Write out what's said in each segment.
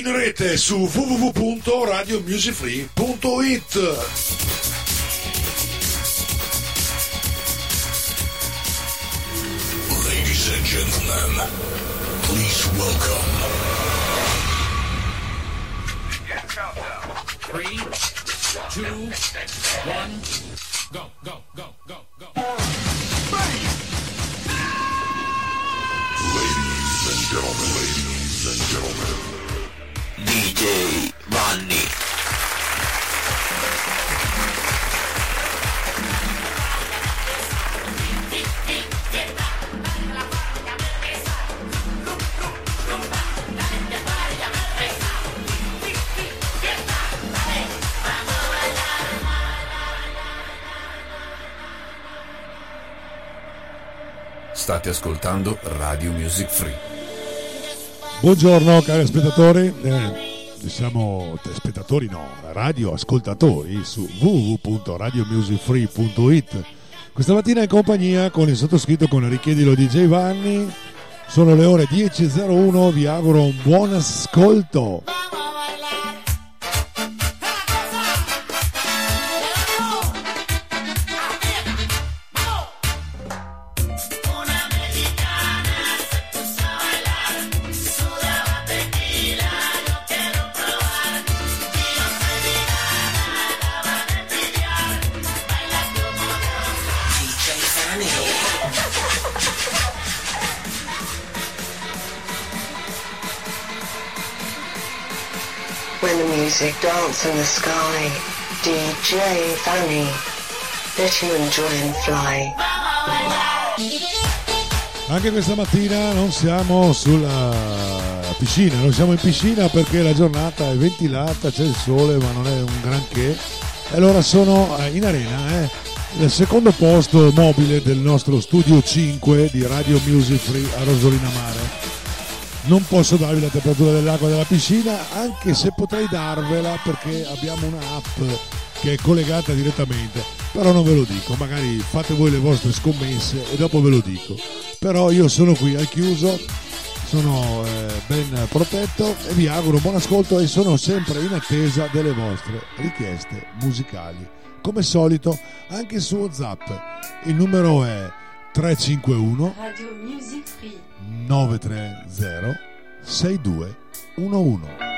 In rete su www.radiomusicfree.it. Ladies and gentlemen, please welcome. Three, two, one, go, go, go, go, ascoltando Radio Music Free. Buongiorno cari spettatori, eh, diciamo spettatori no, radio ascoltatori su www.radiomusicfree.it. Questa mattina in compagnia con il sottoscritto con richiedilo DJ Vanni. Sono le ore 10.01, vi auguro un buon ascolto. Dance in the sky, DJ Fanny, let you enjoy and fly. Anche questa mattina non siamo sulla piscina, non siamo in piscina perché la giornata è ventilata, c'è il sole ma non è un granché. E allora sono eh, in arena, eh, nel secondo posto mobile del nostro studio 5 di Radio Music Free a Rosolina Mare. Non posso darvi la temperatura dell'acqua della piscina, anche se potrei darvela perché abbiamo un'app che è collegata direttamente, però non ve lo dico, magari fate voi le vostre scommesse e dopo ve lo dico. Però io sono qui al chiuso, sono eh, ben protetto e vi auguro buon ascolto e sono sempre in attesa delle vostre richieste musicali. Come solito, anche su WhatsApp. Il numero è 351 Radio Music Free. 930 6211.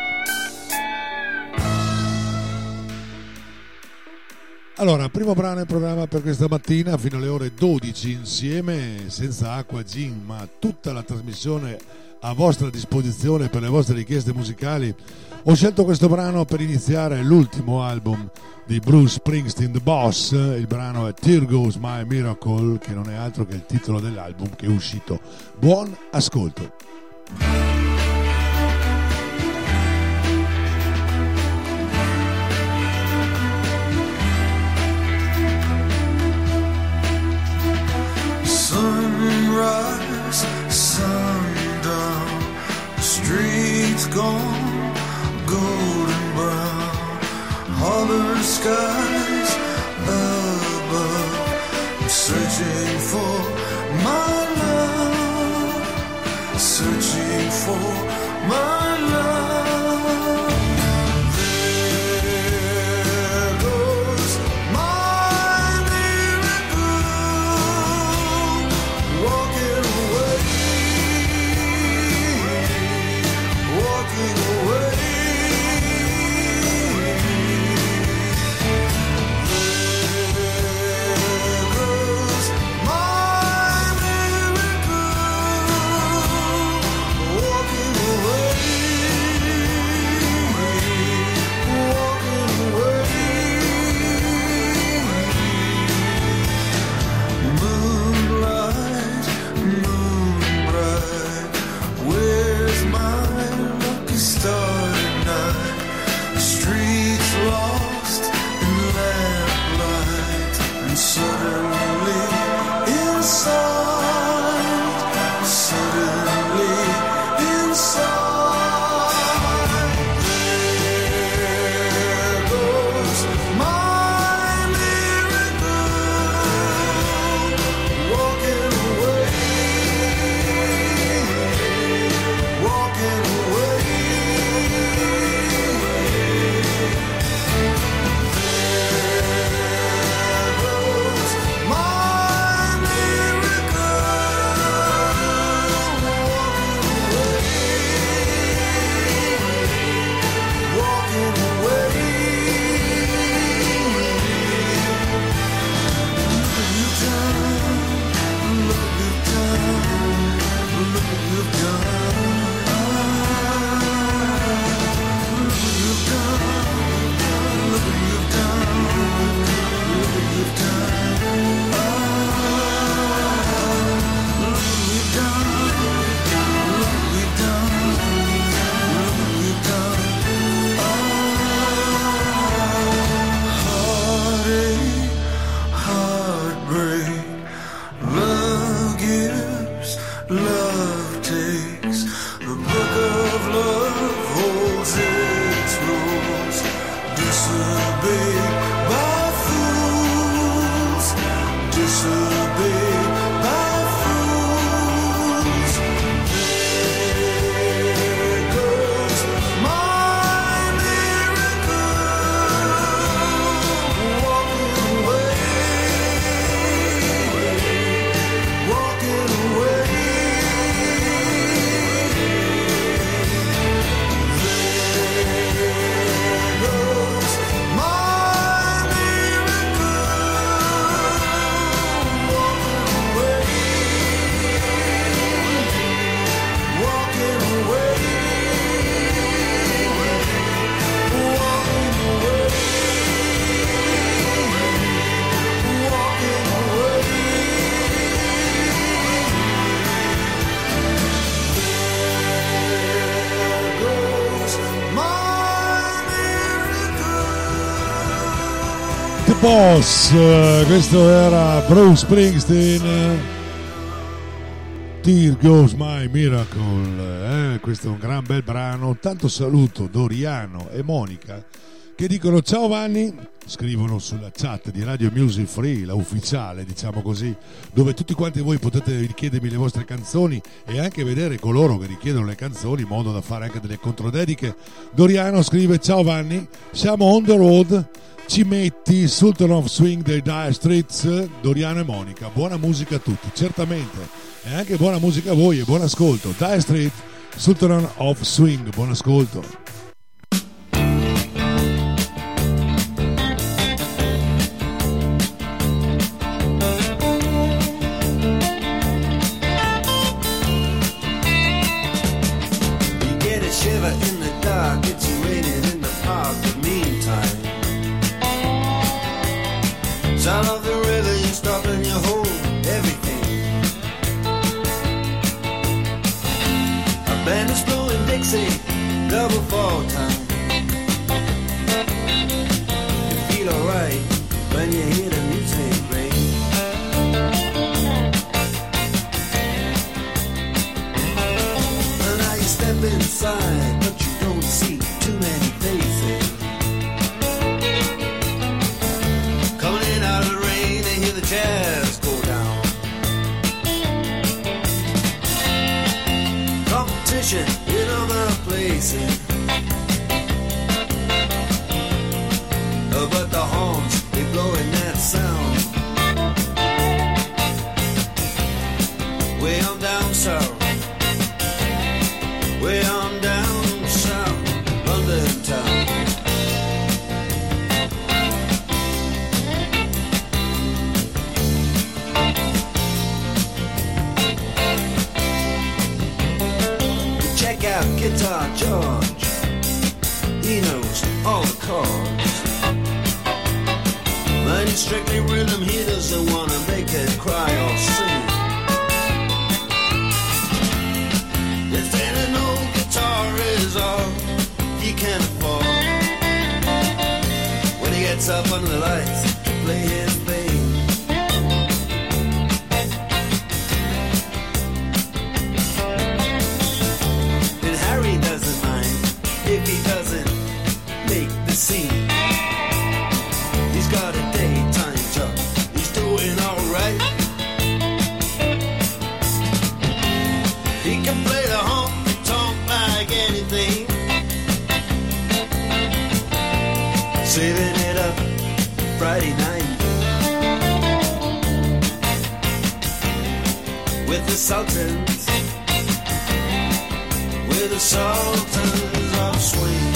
Allora, primo brano in programma per questa mattina fino alle ore 12 insieme, senza acqua, gin, ma tutta la trasmissione a vostra disposizione per le vostre richieste musicali. Ho scelto questo brano per iniziare l'ultimo album di Bruce Springsteen, The Boss. Il brano è Tear Goes My Miracle, che non è altro che il titolo dell'album che è uscito. Buon ascolto. Gone golden brown, holler skies Boss, questo era Bruce Springsteen. Tear Goes My Miracle, eh, questo è un gran bel brano. Tanto saluto Doriano e Monica che dicono ciao Vanni, scrivono sulla chat di Radio Music Free, la ufficiale diciamo così, dove tutti quanti voi potete richiedermi le vostre canzoni e anche vedere coloro che richiedono le canzoni in modo da fare anche delle controdediche. Doriano scrive ciao Vanni, siamo on the road, ci metti Sultan of Swing dei Dire Streets, Doriano e Monica, buona musica a tutti, certamente, e anche buona musica a voi e buon ascolto. Dire Street, Sultan of Swing, buon ascolto. All the chords. But strictly rhythm, he doesn't wanna make it cry or sing. If an old guitar is all he can afford When he gets up under the lights to play his Sultans of Swing.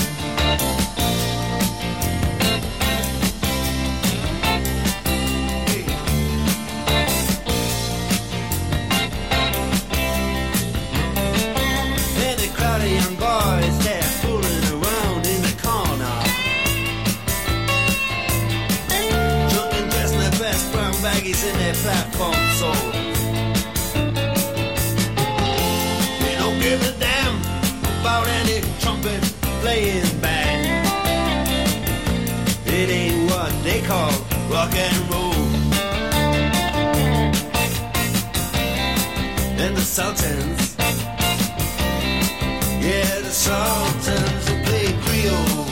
Hey. of young boys there fooling around in the corner. Drunk and dressed in their best brown baggies in their platform soles. They don't give a damn about any trumpet playing band. It ain't what they call rock and roll. And the Sultans, yeah, the Sultans will play Creole. Creole.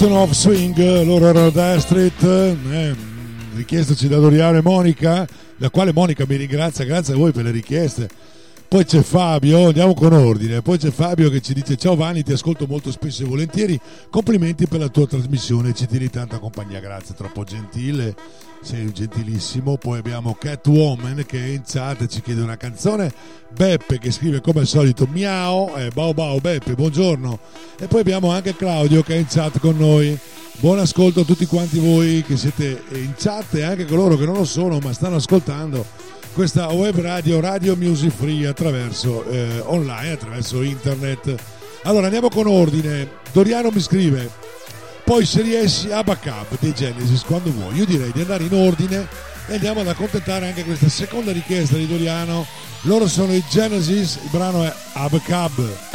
Sultan of Swing, loro erano Dire Street, eh, richiestoci da Doriano Monica, la quale Monica mi ringrazia, grazie a voi per le richieste. Poi c'è Fabio, andiamo con ordine. Poi c'è Fabio che ci dice: Ciao Vanni, ti ascolto molto spesso e volentieri. Complimenti per la tua trasmissione, ci tieni tanta compagnia, grazie, troppo gentile, sei gentilissimo. Poi abbiamo Catwoman che è in chat e ci chiede una canzone. Beppe che scrive come al solito: Miao, eh, Bao Bao Beppe, buongiorno. E poi abbiamo anche Claudio che è in chat con noi. Buon ascolto a tutti quanti voi che siete in chat e anche coloro che non lo sono ma stanno ascoltando questa web radio Radio Music Free attraverso eh, online, attraverso internet. Allora andiamo con ordine. Doriano mi scrive: Poi se riesci a backup dei Genesis quando vuoi. Io direi di andare in ordine e andiamo ad accontentare anche questa seconda richiesta di Doriano. Loro sono i Genesis, il brano è Abacab. Abacab,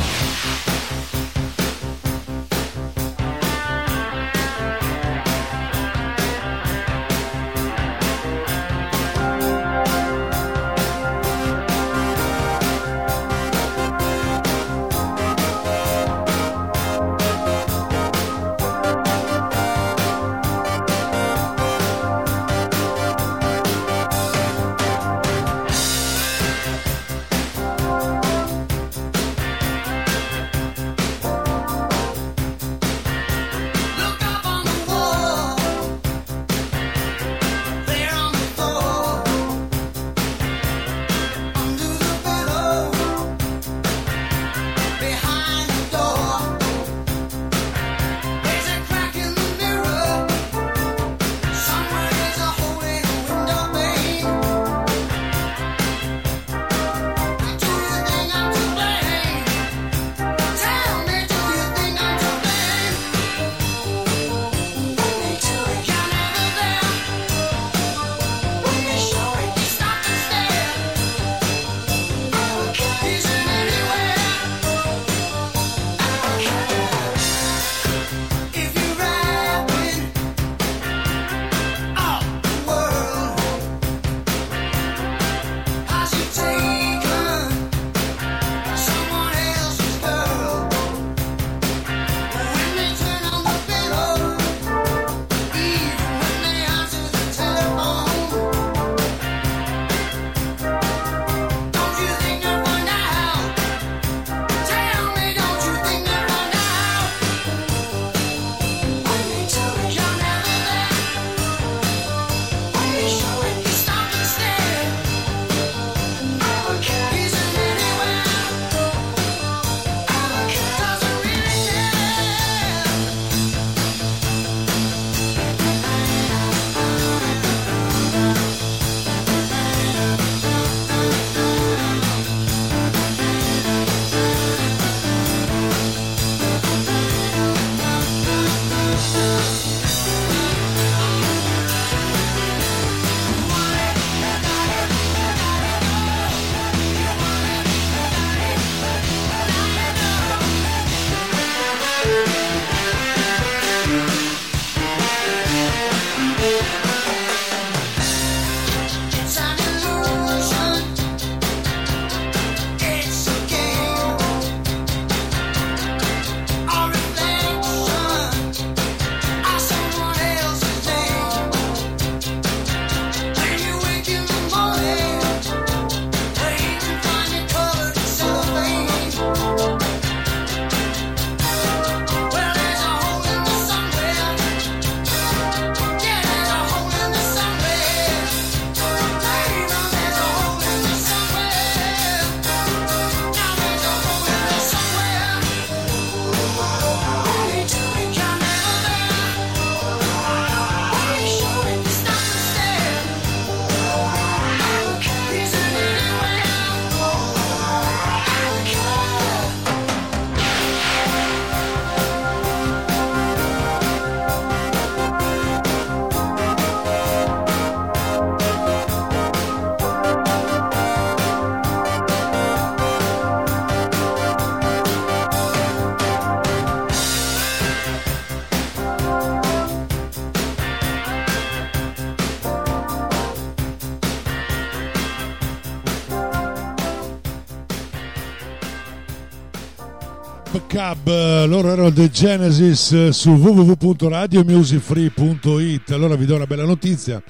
Club Cab, eh, loro erano The Genesis eh, su www.radiomusicfree.it. Allora vi do una bella notizia.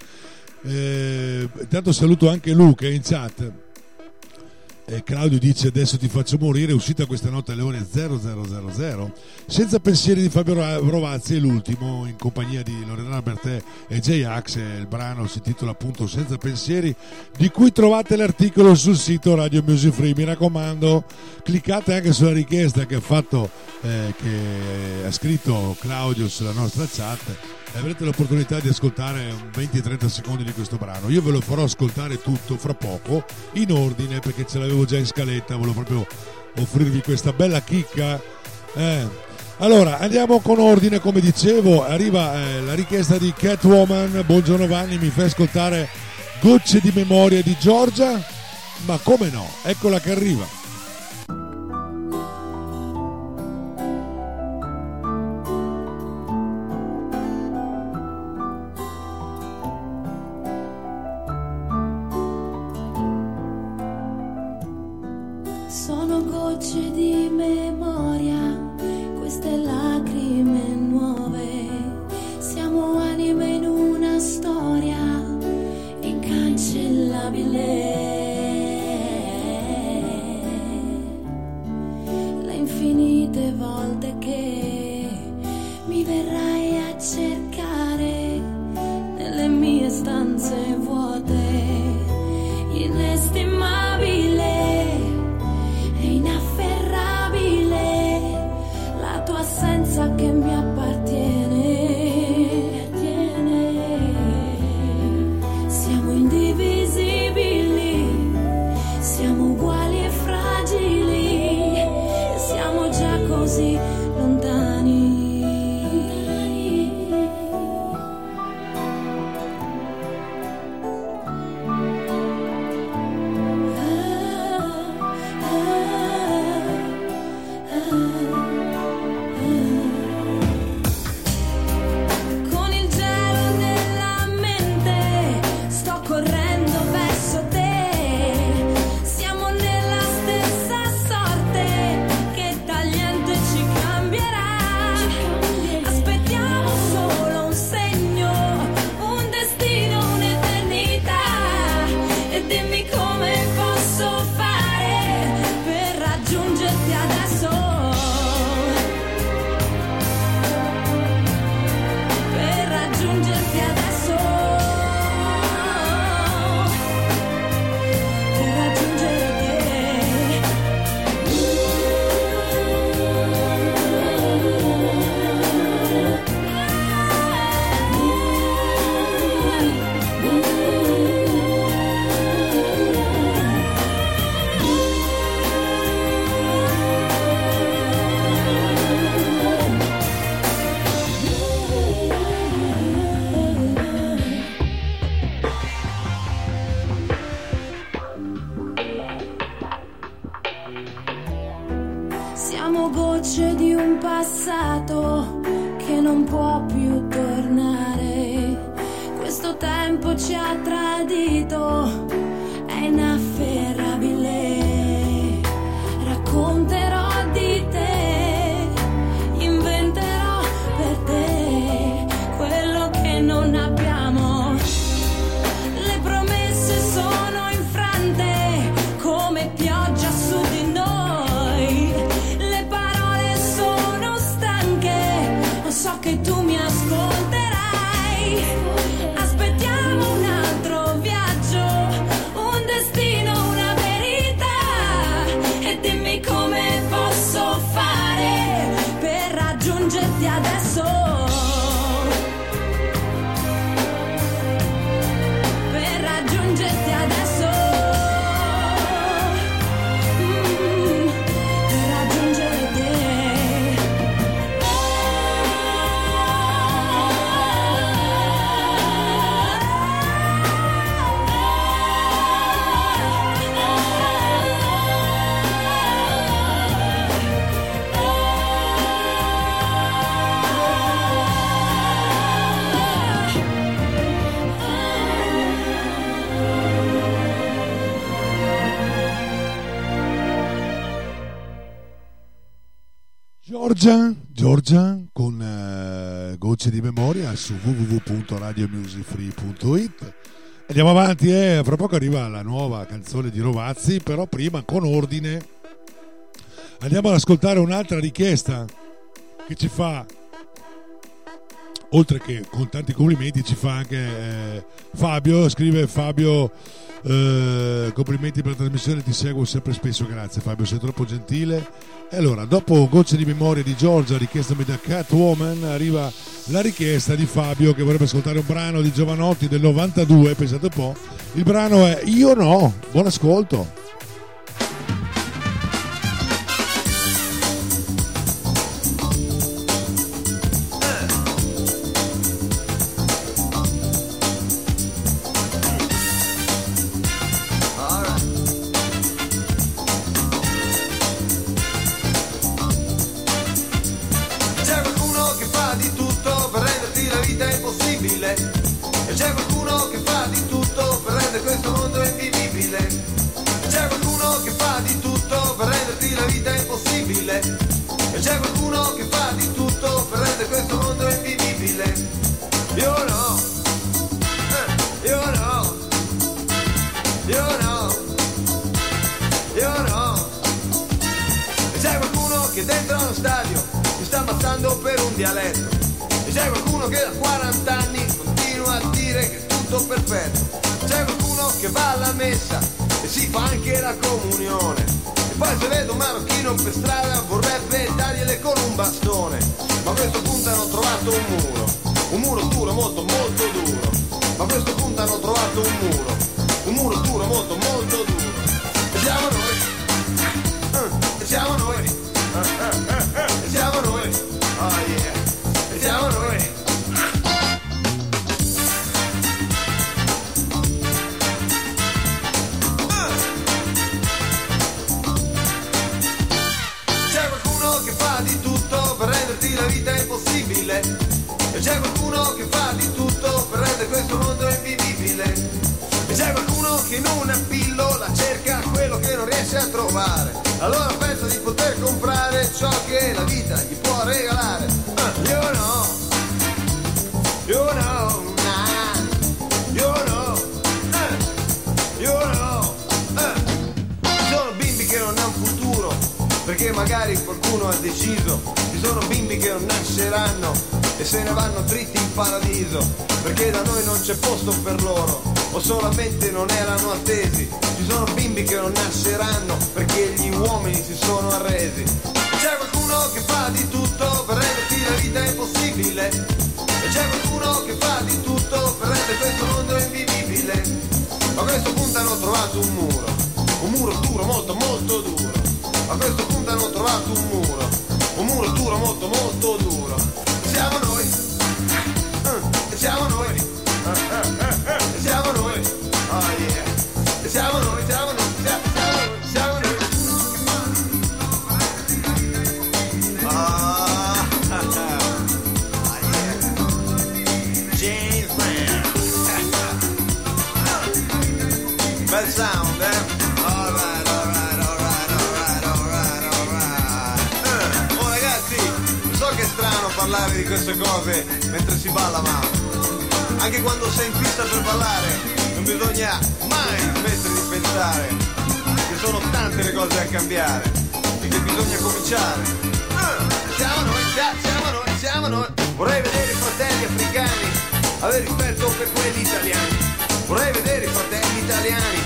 Eh, intanto saluto anche Luca in chat. E Claudio dice adesso ti faccio morire, è uscita questa notte alle ore 0000. Senza pensieri di Fabio Rovazzi è l'ultimo in compagnia di Loredana Bertè e J-Ax. Il brano si intitola appunto Senza pensieri, di cui trovate l'articolo sul sito Radio Music Free. Mi raccomando, cliccate anche sulla richiesta che ha fatto, eh, che ha scritto Claudio sulla nostra chat avrete l'opportunità di ascoltare un 20-30 secondi di questo brano. Io ve lo farò ascoltare tutto fra poco in ordine perché ce l'avevo già in scaletta, volevo proprio offrirvi questa bella chicca. Eh. Allora, andiamo con ordine, come dicevo, arriva eh, la richiesta di Catwoman, buongiorno Vanni, mi fai ascoltare Gocce di memoria di Giorgia? Ma come no, eccola che arriva. Memoria, queste lacrime nuove. Siamo anime in una storia incancellabile. Le infinite volte che mi verrai a cercare nelle mie stanze Siamo gocce di un passato che non può più tornare. Questo tempo ci ha tradito, è inafferrabile. Giorgia, Giorgia con eh, gocce di memoria su www.radiomusicfree.it. Andiamo avanti, eh. fra poco arriva la nuova canzone di Rovazzi, però prima con ordine andiamo ad ascoltare un'altra richiesta che ci fa, oltre che con tanti complimenti, ci fa anche eh, Fabio, scrive Fabio, eh, complimenti per la trasmissione, ti seguo sempre spesso, grazie Fabio, sei troppo gentile. Allora, dopo Gocce di memoria di Giorgia, richiesta da Catwoman, arriva la richiesta di Fabio che vorrebbe ascoltare un brano di Giovanotti del 92, pensate un po'. Il brano è Io no, buon ascolto. C'è qualcuno che fa di tutto per rendere questo mondo invivibile. E c'è qualcuno che in una pillola cerca quello che non riesce a trovare. Allora pensa di poter comprare ciò che la vita gli può regalare. Ah, io no. Io no. Io no. Eh. Io no. Eh. Ci sono bimbi che non hanno futuro perché magari qualcuno ha deciso. Ci sono bimbi che non nasceranno e se ne vanno dritti in paradiso perché da noi non c'è posto per loro o solamente non erano attesi. Ci sono bimbi che non nasceranno perché gli uomini si sono arresi. C'è qualcuno che fa di tutto per renderti la vita impossibile. E c'è qualcuno che fa di tutto per rendere questo mondo invivibile. A questo punto hanno trovato un muro, un muro duro, molto molto duro. A questo punto hanno trovato un muro, un muro duro, molto molto duro. Siamo noi, Eh, e siamo noi, Eh, eh, eh, eh, e siamo noi, queste cose mentre si balla, ma anche quando sei in pista per ballare non bisogna mai smettere di pensare che sono tante le cose da cambiare e che bisogna cominciare. Eh, Siamo noi, sia- siamo noi, siamo noi. Vorrei vedere i fratelli africani avere rispetto per quelli italiani. Vorrei vedere i fratelli italiani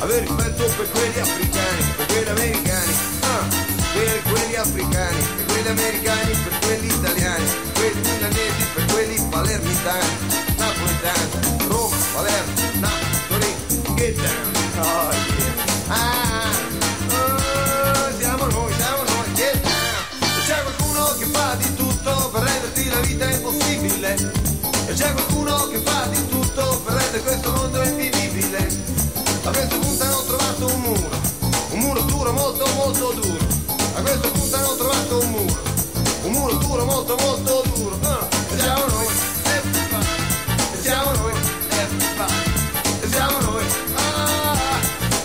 avere rispetto per quelli africani, per quelli americani. Ah, per quelli africani, per quelli americani, per quelli italiani, per quelli milanesi, per quelli palermitani, napoletani, Roma, Palermo, Napoli, Torino, get down. Oh yeah. Ah, oh, siamo noi, siamo noi, get down. C'è qualcuno che fa di tutto per renderti la vita impossibile. E c'è qualcuno che fa di tutto per rendere questo mondo invivibile. A questo punto hanno trovato un muro, molto molto duro. Eh, siamo noi siamo noi eh, siamo noi eh, ah,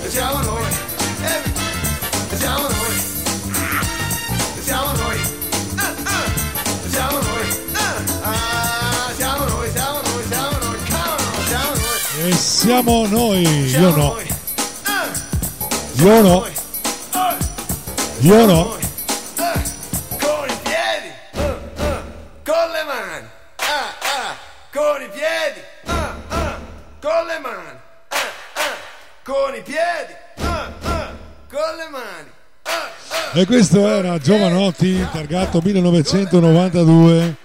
siamo noi siamo noi. Siamo noi siamo noi ah, siamo noi noi siamo noi. Noi. E siamo noi io no. Eh, io no. io no. E questo era Giovanotti, targato 1992,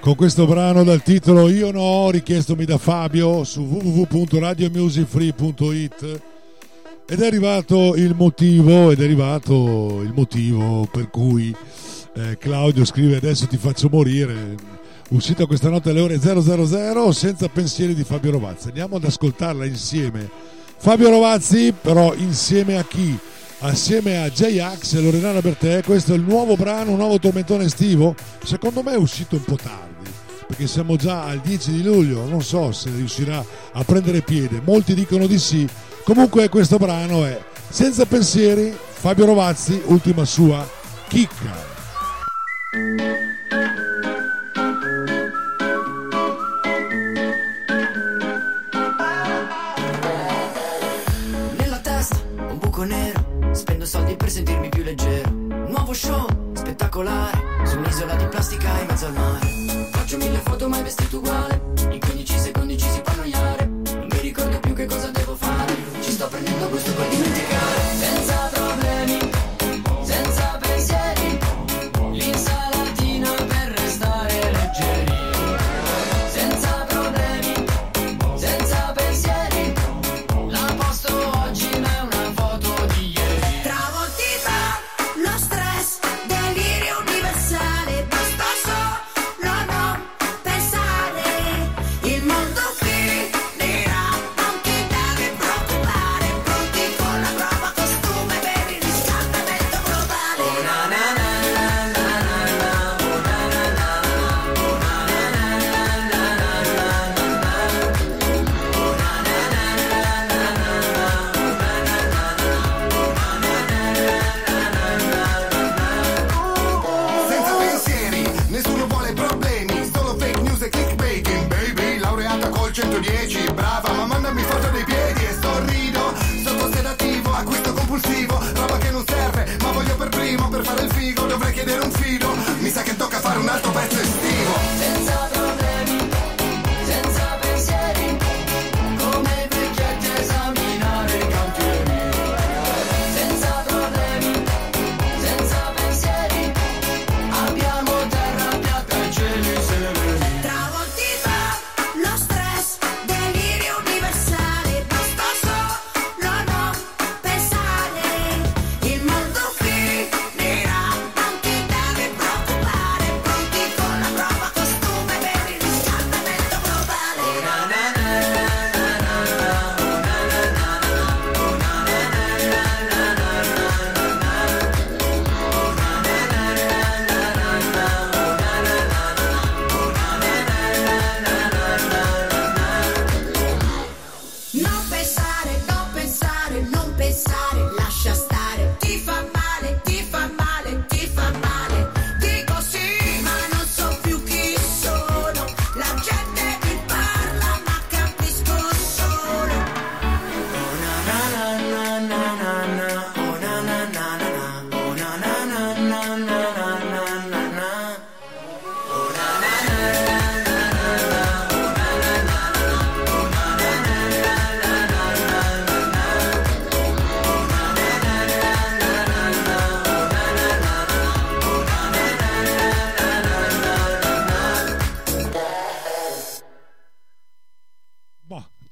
con questo brano dal titolo Io no, richiestomi da Fabio su www.radiomusicfree.it ed è arrivato il motivo, ed è arrivato il motivo per cui eh, Claudio scrive adesso ti faccio morire, uscita questa notte alle ore 000 senza pensieri di Fabio Rovazzi. Andiamo ad ascoltarla insieme. Fabio Rovazzi, però insieme a chi? Assieme a J-Ax e Loredana Bertè, questo è il nuovo brano, un nuovo tormentone estivo. Secondo me è uscito un po' tardi, perché siamo già al 10 di luglio, non so se riuscirà a prendere piede. Molti dicono di sì. Comunque questo brano è Senza pensieri, Fabio Rovazzi, ultima sua chicca. Mezzo al mare. Faccio mille foto mai vestito uguale, in 15 secondi ci si può annoiare. Non mi ricordo più che cosa devo fare, ci sto prendendo gusto per dimenticare.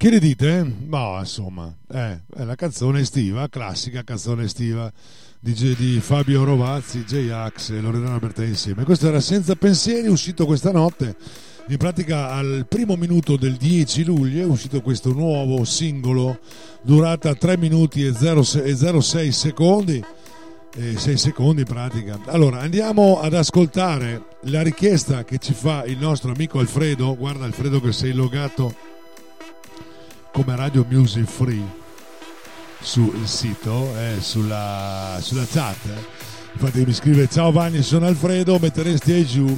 Che ne dite? Ma insomma, eh, è la canzone estiva, classica canzone estiva di, di Fabio Rovazzi, J-Ax e Loredana Bertè insieme. Questo era Senza Pensieri, uscito questa notte. In pratica al primo minuto del 10 luglio è uscito questo nuovo singolo, durata 3 minuti e 06 e 06 secondi. E 6 secondi in pratica. Allora andiamo ad ascoltare la richiesta che ci fa il nostro amico Alfredo. Guarda Alfredo che sei logato come Radio Music Free sul sito, eh, sulla, sulla chat. eh. Infatti mi scrive ciao Vanni sono Alfredo, metteresti ai giù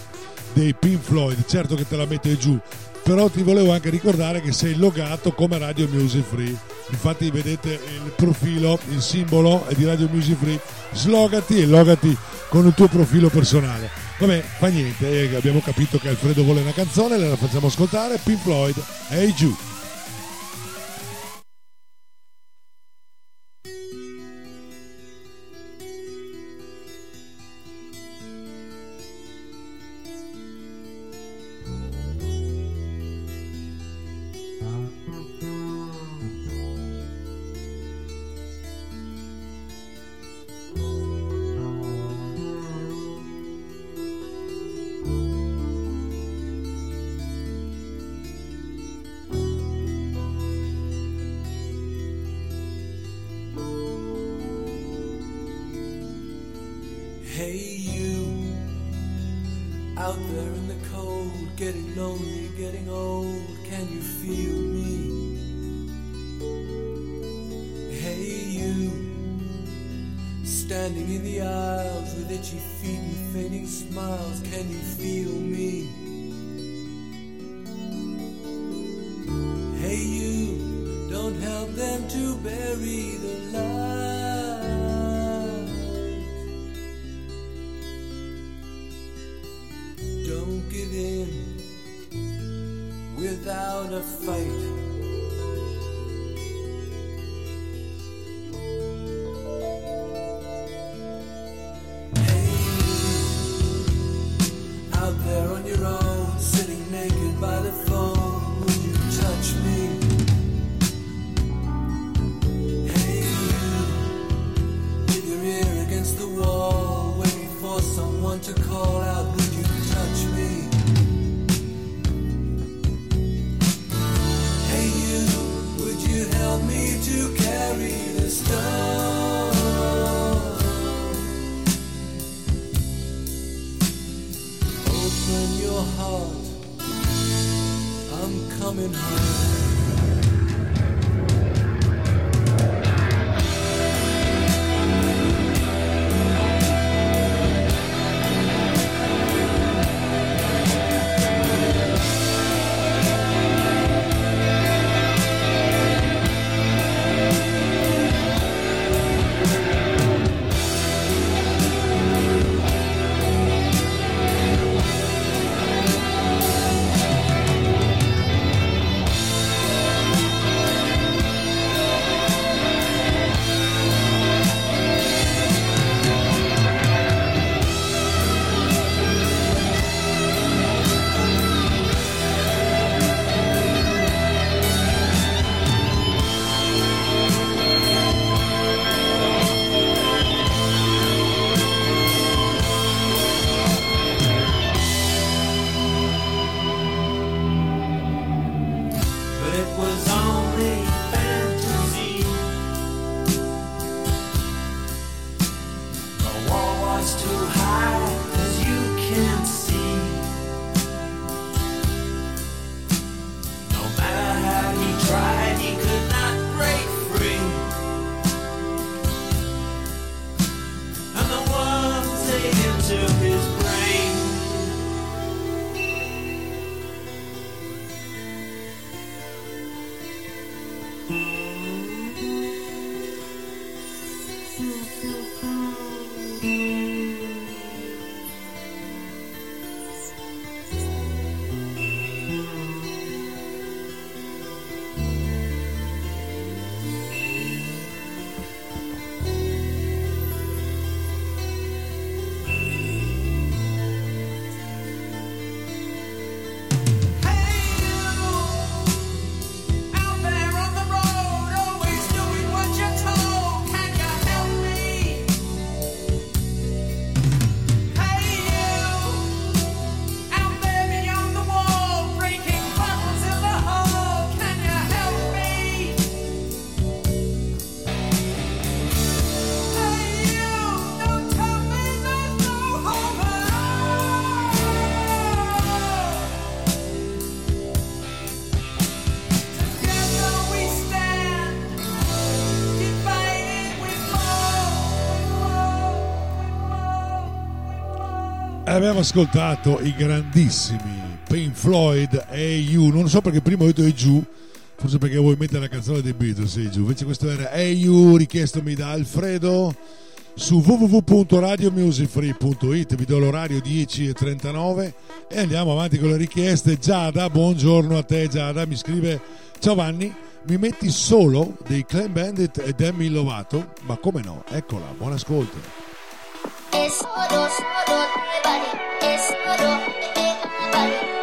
dei Pink Floyd, certo che te la metto ai giù. però ti volevo anche ricordare che sei logato come Radio Music Free. Infatti vedete il profilo, il simbolo è di Radio Music Free. Slogati e logati con il tuo profilo personale. Vabbè, fa niente, eh, abbiamo capito che Alfredo vuole una canzone, la facciamo ascoltare. Pink Floyd, Hey Giù. abbiamo ascoltato i grandissimi Pink Floyd e You. Non so perché prima ho detto e giù, forse perché vuoi mettere la canzone dei Beatles e giù. Invece questo era e You, richiestomi da Alfredo su www.radiomusicfree.it. Vi do l'orario 10.39 e andiamo avanti con le richieste. Giada, buongiorno a te Giada, mi scrive Ciao Vanni, mi metti solo dei Clan Bandit e Demi Lovato? Ma come no? Eccola, buon ascolto. es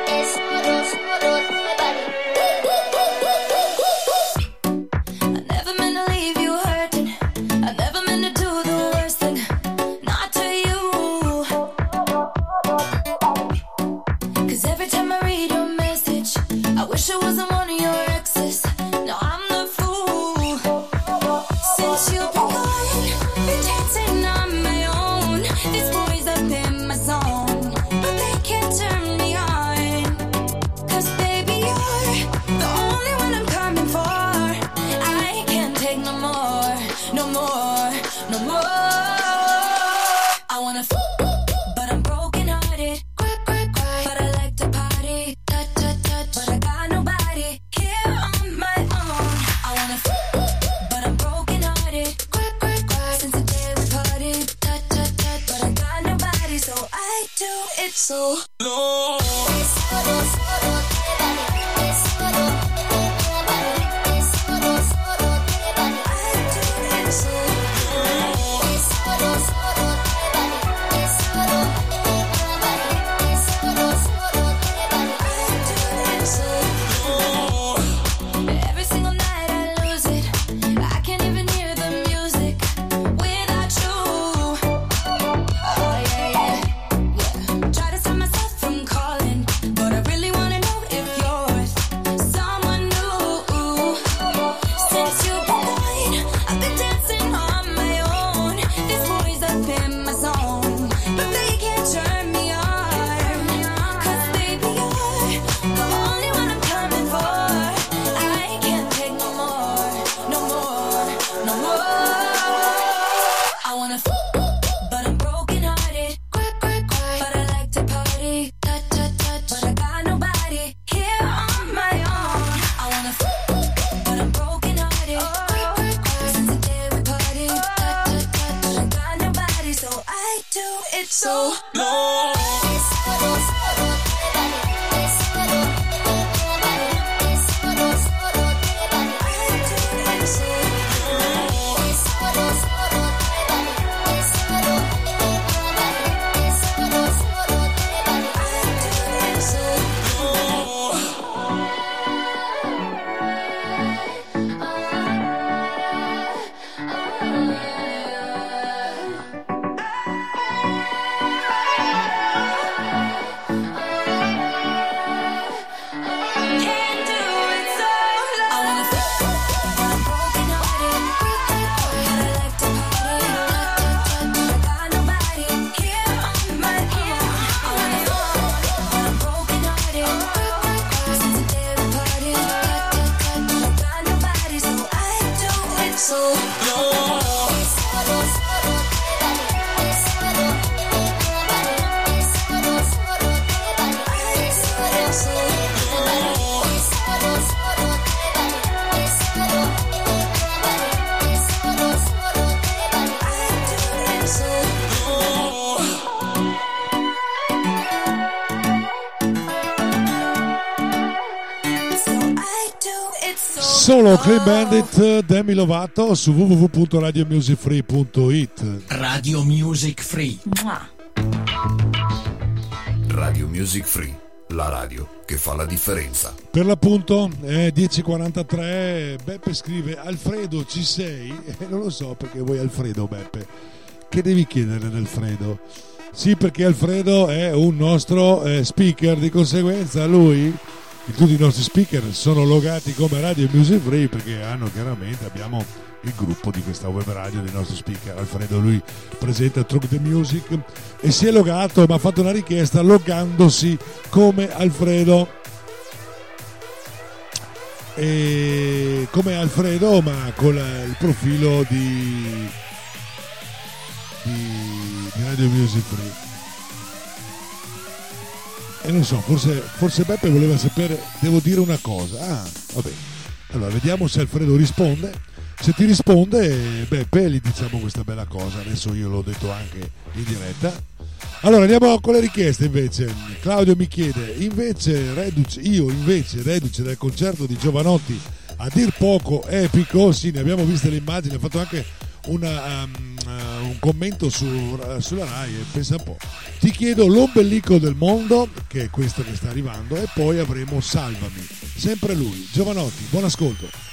It's es oro, Bandit Demi Lovato su www.radiomusicfree.it Radio Music Free Mua. Radio Music Free la radio che fa la differenza. Per l'appunto è 10.43, Beppe scrive Alfredo ci sei? E non lo so perché vuoi Alfredo Beppe, che devi chiedere ad Alfredo? Sì perché Alfredo è un nostro eh, speaker, di conseguenza lui tutti i nostri speaker sono logati come Radio Music Free perché hanno chiaramente abbiamo il gruppo di questa web radio dei nostri speaker. Alfredo lui presenta Truck the Music e si è logato ma ha fatto una richiesta logandosi come Alfredo. E come Alfredo ma con il profilo di, di, di Radio Music Free forse Beppe voleva sapere, devo dire una cosa. Ah, vabbè. Allora, vediamo se Alfredo risponde. Se ti risponde, Beppe, gli diciamo questa bella cosa. Adesso io l'ho detto anche in diretta. Allora, andiamo con le richieste invece. Claudio mi chiede, invece, reduce, io invece, reduce dal concerto di Giovanotti, a dir poco epico, sì, ne abbiamo viste le immagini, ha fatto anche una, um, uh, un commento su- sulla RAI, e pensa un po'. Ti chiedo l'ombelico del mondo, che è questo che sta arrivando, e poi avremo Salvami, sempre lui, Giovanotti, buon ascolto.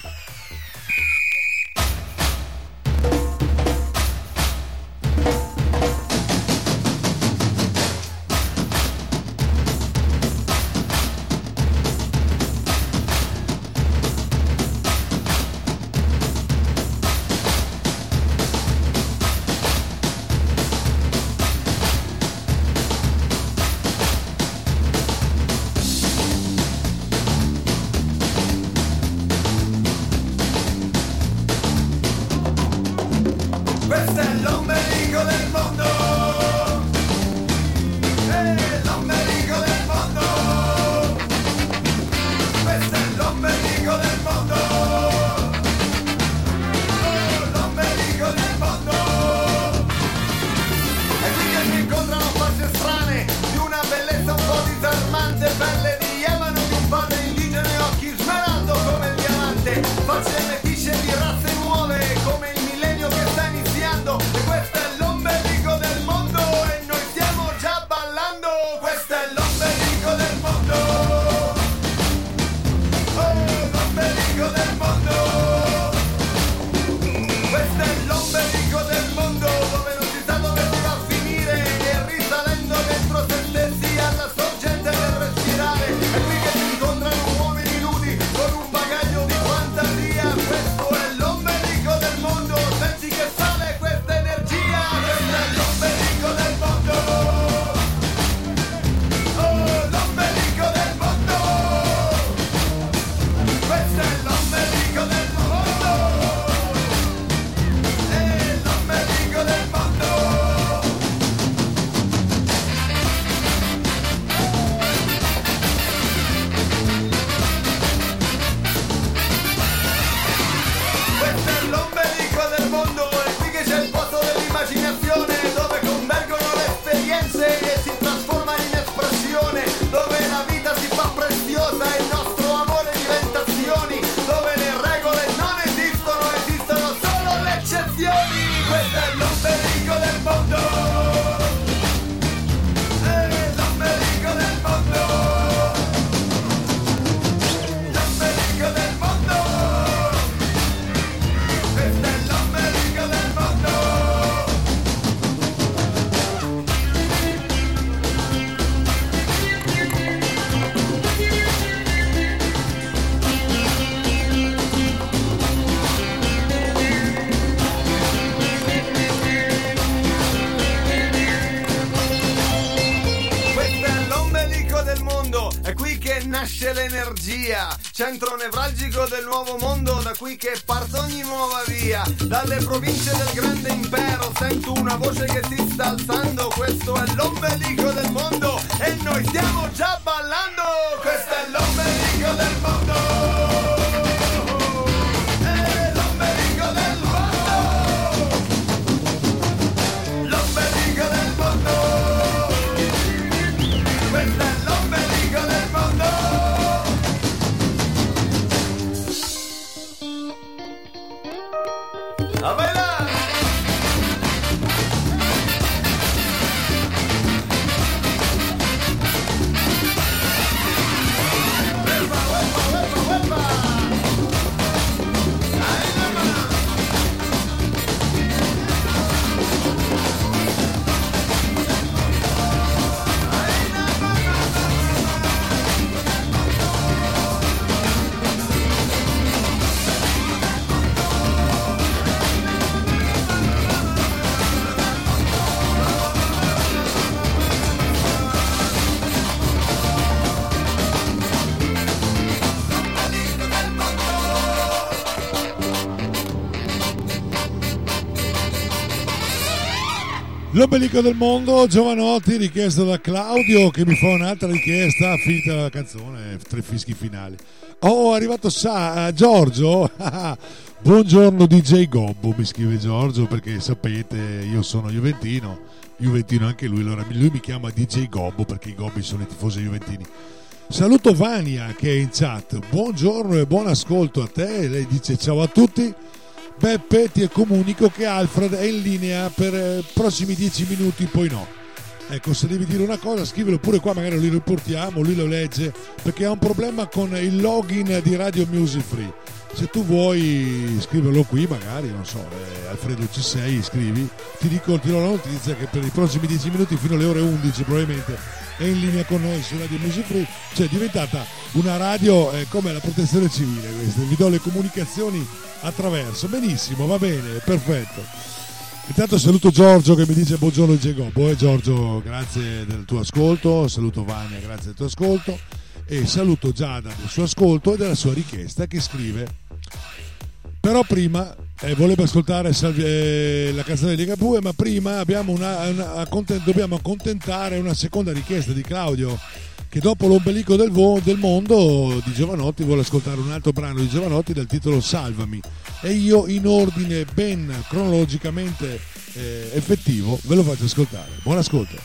Centro nevralgico del nuovo mondo, da qui che parte ogni nuova via. Dalle province del grande impero sento una voce che si sta alzando, questo è l'ombelico del mondo e noi stiamo già ballando. Questo è L'ombelico del mondo, Giovanotti, richiesto da Claudio che mi fa un'altra richiesta, finita la canzone, tre fischi finali. Oh, è arrivato Sa- eh, Giorgio. Buongiorno DJ Gobbo, mi scrive Giorgio perché sapete, io sono Juventino, Juventino anche lui, allora lui mi chiama DJ Gobbo perché i Gobbi sono i tifosi Juventini. Saluto Vania che è in chat, buongiorno e buon ascolto a te, lei dice ciao a tutti. Beppe ti comunico che Alfred è in linea per eh, prossimi 10 minuti, poi no. Ecco, se devi dire una cosa, scrivilo pure qua, magari lo riportiamo, lui lo legge, perché ha un problema con il login di Radio Music Free. Se tu vuoi scriverlo qui, magari, non so, eh, Alfredo ci sei, scrivi, ti dico, ti do la notizia che per i prossimi 10 minuti fino alle ore 11 probabilmente è in linea con noi su Radio Music Free, cioè è diventata una radio eh, come la protezione civile questa, vi do le comunicazioni attraverso, benissimo, va bene, perfetto. Intanto saluto Giorgio che mi dice buongiorno Gegobbo e Giorgio grazie del tuo ascolto, saluto Vania grazie del tuo ascolto. E saluto Giada del suo ascolto e della sua richiesta che scrive. Però prima eh, volevo ascoltare eh, la canzone di Ligabue ma prima una, una- dobbiamo accontentare una seconda richiesta di Claudio che dopo l'ombelico del, del mondo di Giovanotti vuole ascoltare un altro brano di Giovanotti dal titolo Salvami. E io in ordine ben cronologicamente eh, effettivo ve lo faccio ascoltare. Buon ascolto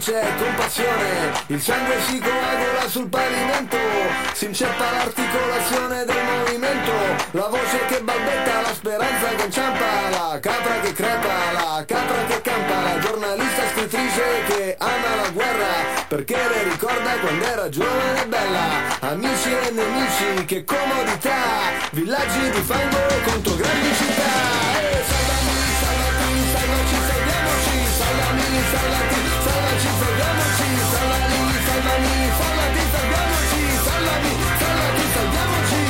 c'è compassione, il sangue si coagula sul pavimento, si inceppa l'articolazione del movimento, la voce che balbetta, la speranza che inciampa, la capra che crepa, la capra che campa, la giornalista scrittrice che ama la guerra, perché le ricorda quando era giovane e bella, amici e nemici, che comodità, villaggi di fango contro grandi città, salvami, salvati, salvaci, salviamoci, salvami, salvami, salvati, salviamoci, salvami, salvati, salviamoci,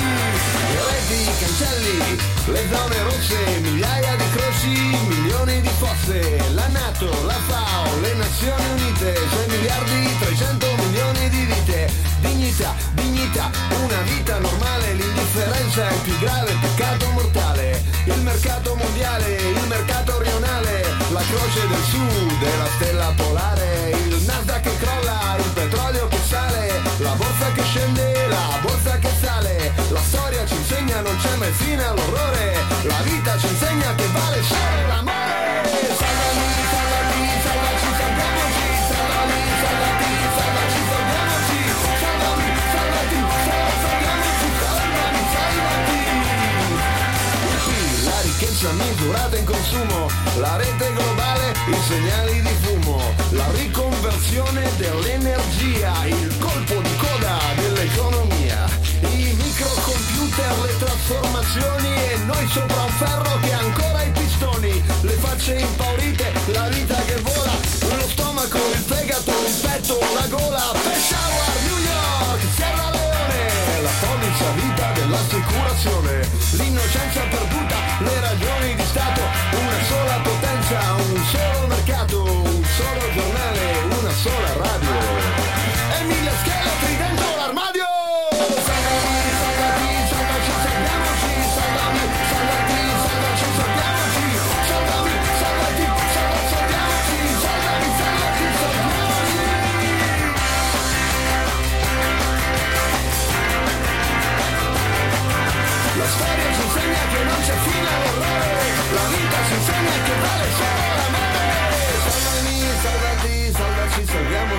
reti, cancelli, le zone rosse, migliaia di croci, milioni di fosse, la Nato, la FAO, le Nazioni Unite, 6 miliardi, 300 milioni di vite, dignità, dignità, una vita normale, l'indifferenza è il più grave peccato mortale, il mercato mondiale, il mercato rionale, la croce del sud e la stella polare, il Nasdaq che crolla, il petrolio che sale, la borsa che scende, la borsa che sale, la storia ci insegna non c'è mai fine all'orrore, la vita ci insegna che vale solo l'amore. Salvami, La ricchezza misurata in consumo, la rete globale, i segnali di fumo, la riconversione dell'energia, il colpo di coda dell'economia, i microcomputer, le trasformazioni e noi sopra un ferro che ha ancora i pistoni, le facce impaurite, la vita che vola, lo stomaco, il fegato, il petto, la gola, Peshawar, New York, Sierra Leone, la polizza vita dell'assicurazione, l'innocenza perduta, le ragioni di Stato, una sola potenza, un solo mercato, un solo giornale, una sola radio. E mille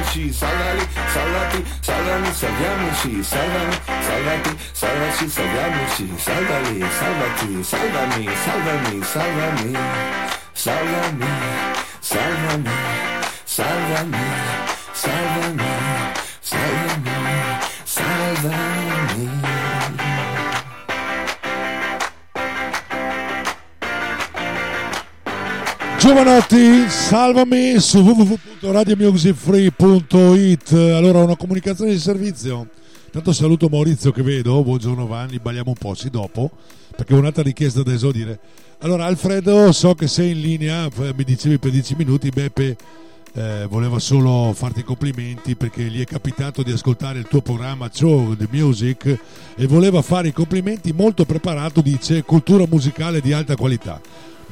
salviamoci, salvali, salvati, salvami, salviamoci, salvami, salvati, salvaci, salviamoci, salvali, salvati, salvami, salvami, salvami, salvami, salvami, salvami, salvami, salvami, salvami. Giovanotti, salvami su www.radiomusicfree.it. Allora, una comunicazione di servizio. Tanto saluto Maurizio che vedo. Buongiorno Vanni, balliamo un po', sì, dopo, perché è un'altra richiesta da esaudire. Allora, Alfredo, so che sei in linea, f- mi dicevi per 10 minuti, Beppe eh, voleva solo farti i complimenti perché gli è capitato di ascoltare il tuo programma Show the Music e voleva fare i complimenti molto preparato, dice, cultura musicale di alta qualità.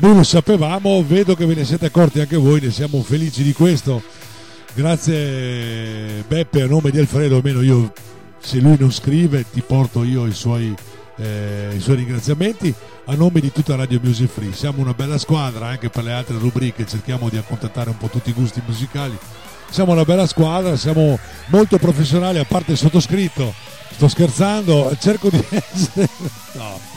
Noi lo sapevamo, vedo che ve ne siete accorti anche voi, ne siamo felici di questo. Grazie Beppe, a nome di Alfredo, almeno io, se lui non scrive, ti porto io i suoi, eh, i suoi ringraziamenti a nome di tutta Radio Music Free. Siamo una bella squadra anche per le altre rubriche, cerchiamo di accontentare un po' tutti i gusti musicali. Siamo una bella squadra, siamo molto professionali, a parte il sottoscritto. Sto scherzando, cerco di essere... No.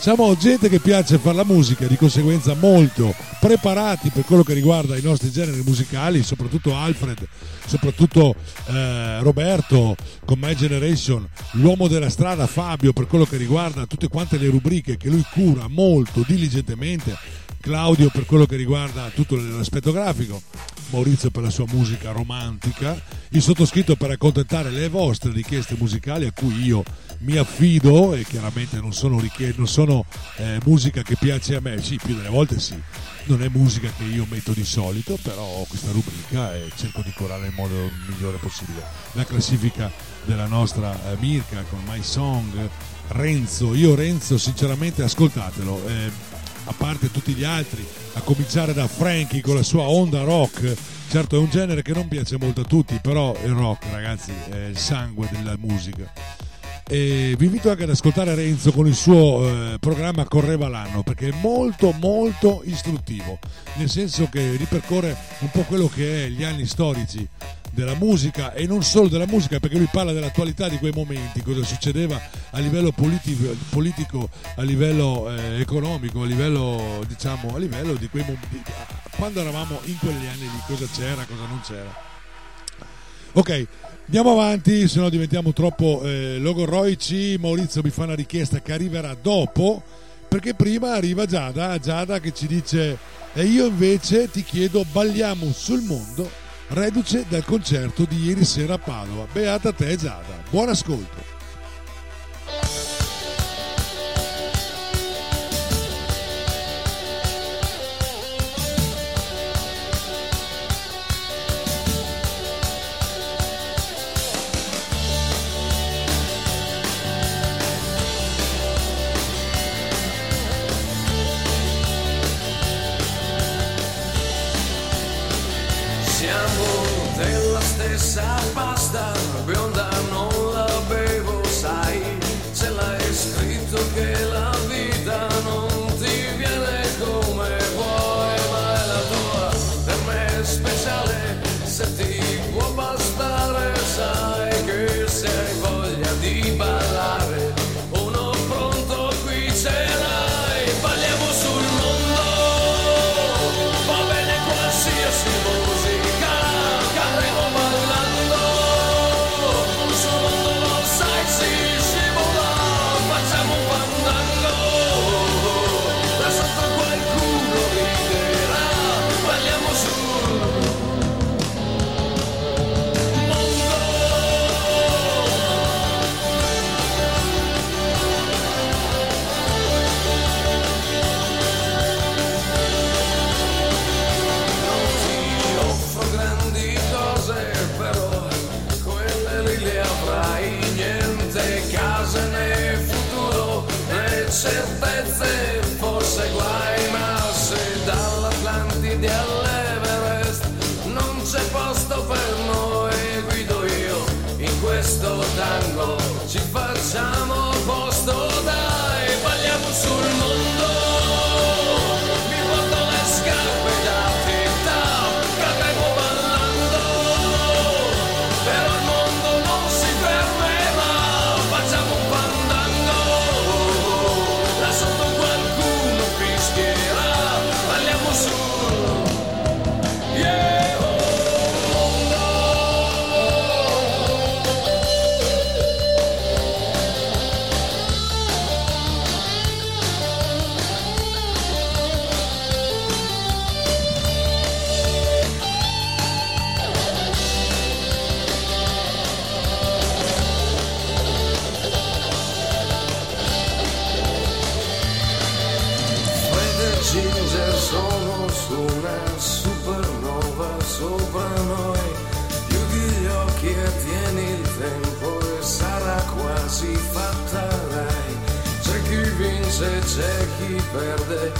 Siamo gente che piace fare la musica, di conseguenza molto preparati per quello che riguarda i nostri generi musicali, soprattutto Alfred, soprattutto eh, Roberto con My Generation, l'uomo della strada Fabio per quello che riguarda tutte quante le rubriche che lui cura molto diligentemente, Claudio per quello che riguarda tutto l'aspetto grafico, Maurizio per la sua musica romantica, il sottoscritto per accontentare le vostre richieste musicali a cui io mi affido e chiaramente non sono, richie- non sono eh, musica che piace a me, sì, più delle volte sì, non è musica che io metto di solito, però ho questa rubrica e cerco di curare in modo migliore possibile. La classifica della nostra eh, Mirka con My Song, Renzo, io Renzo sinceramente ascoltatelo, eh, a parte tutti gli altri, a cominciare da Frankie con la sua onda rock. Certo è un genere che non piace molto a tutti, però il rock ragazzi è il sangue della musica. E vi invito anche ad ascoltare Renzo con il suo eh, programma Correva l'anno perché è molto molto istruttivo, nel senso che ripercorre un po' quello che è gli anni storici della musica e non solo della musica perché lui parla dell'attualità di quei momenti, cosa succedeva a livello politico, politico a livello eh, economico, a livello diciamo a livello di quei momenti, quando eravamo in quegli anni lì, cosa c'era, cosa non c'era. Ok, andiamo avanti, se no diventiamo troppo eh, logorroici. Maurizio mi fa una richiesta che arriverà dopo, perché prima arriva Giada, Giada che ci dice e io invece ti chiedo balliamo sul mondo, reduce dal concerto di ieri sera a Padova. Beata te Giada, buon ascolto. Sopra noi. Chiudi gli occhi e tieni il tempo e sarà quasi fatta dai. C'è chi vince, c'è chi perde,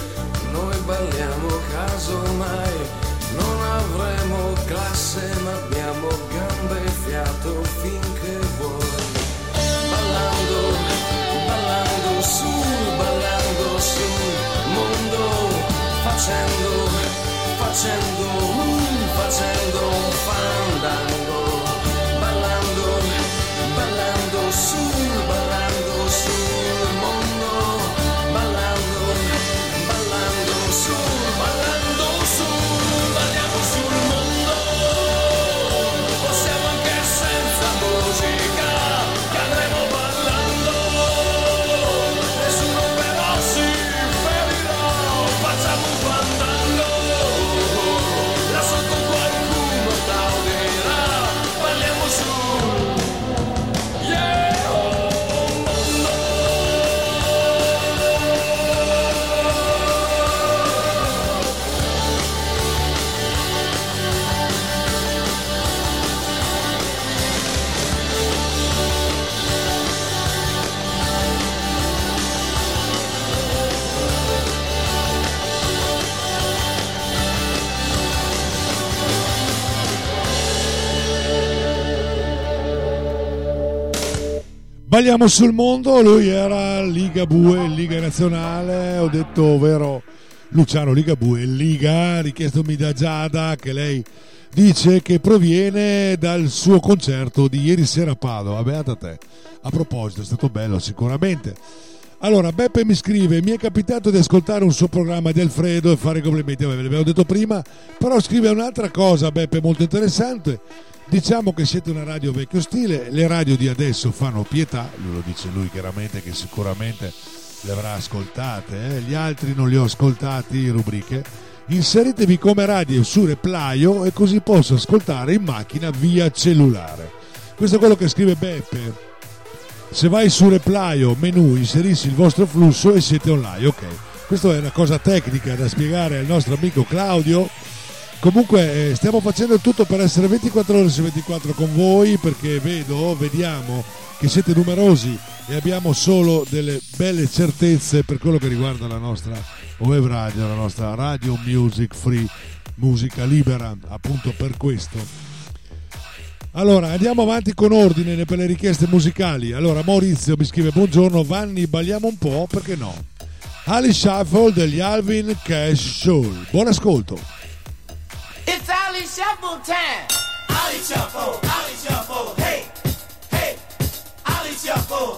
noi balliamo casomai. Non avremo classe ma abbiamo gambe e fiato finché vuoi. Ballando, ballando su, ballando sul mondo, facendo, facendo, uh, Balliamo sul mondo, lui era Liga Bue, Liga Nazionale, ho detto ovvero Luciano Ligabue, Liga, richiestomi da Giada che lei dice che proviene dal suo concerto di ieri sera a Padova, beata te. A proposito, è stato bello sicuramente. Allora, Beppe mi scrive: Mi è capitato di ascoltare un suo programma di Alfredo e fare complimenti. Ve l'avevo detto prima, però scrive un'altra cosa, Beppe, molto interessante. Diciamo che siete una radio vecchio stile, le radio di adesso fanno pietà, lo dice lui chiaramente che sicuramente le avrà ascoltate, eh? gli altri non li ho ascoltati, rubriche. Inseritevi come radio su Replaio e così posso ascoltare in macchina via cellulare. Questo è quello che scrive Beppe. Se vai su Replaio, menu, inserisci il vostro flusso e siete online, ok. Questa è una cosa tecnica da spiegare al nostro amico Claudio. Comunque eh, stiamo facendo tutto per essere 24 ore su 24 con voi perché vedo, vediamo che siete numerosi e abbiamo solo delle belle certezze per quello che riguarda la nostra web radio, la nostra radio music free, musica libera, appunto per questo. Allora, andiamo avanti con ordine per le richieste musicali. Allora, Maurizio mi scrive: Buongiorno, Vanni, balliamo un po', perché no? Ali Shuffle degli Alvin Cash Show. Buon ascolto. It's Ali Shuffle time. Ali Shuffle, Ali Shuffle, hey, hey. Ali Shuffle,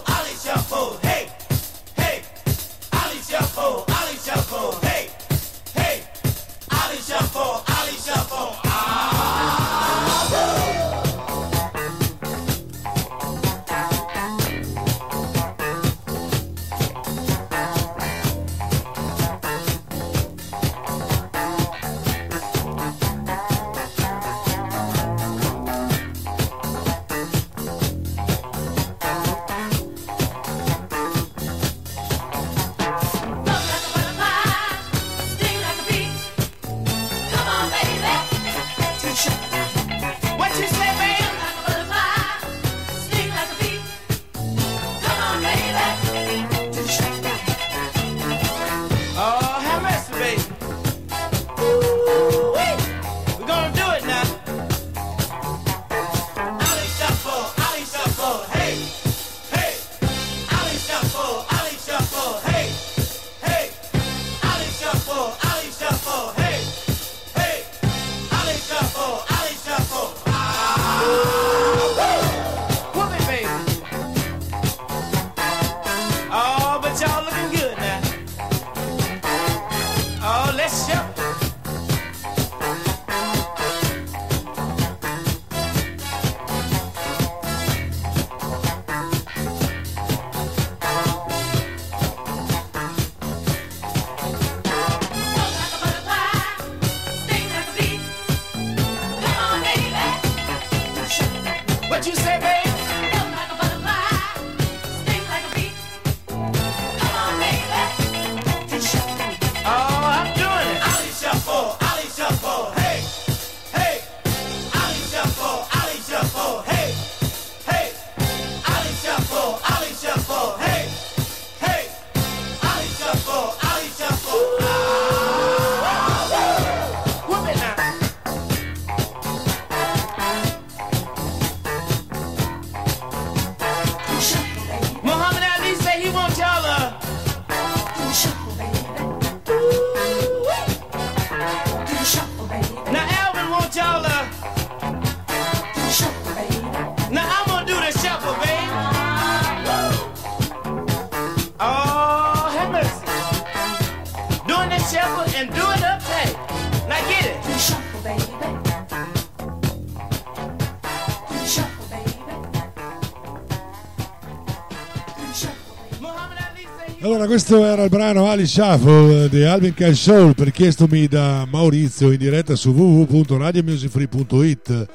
Ali Shuffle, questo era il brano Ali Shuffle di Alvin Cash Soul, richiestomi da Maurizio in diretta su www.radiomusicfree.it.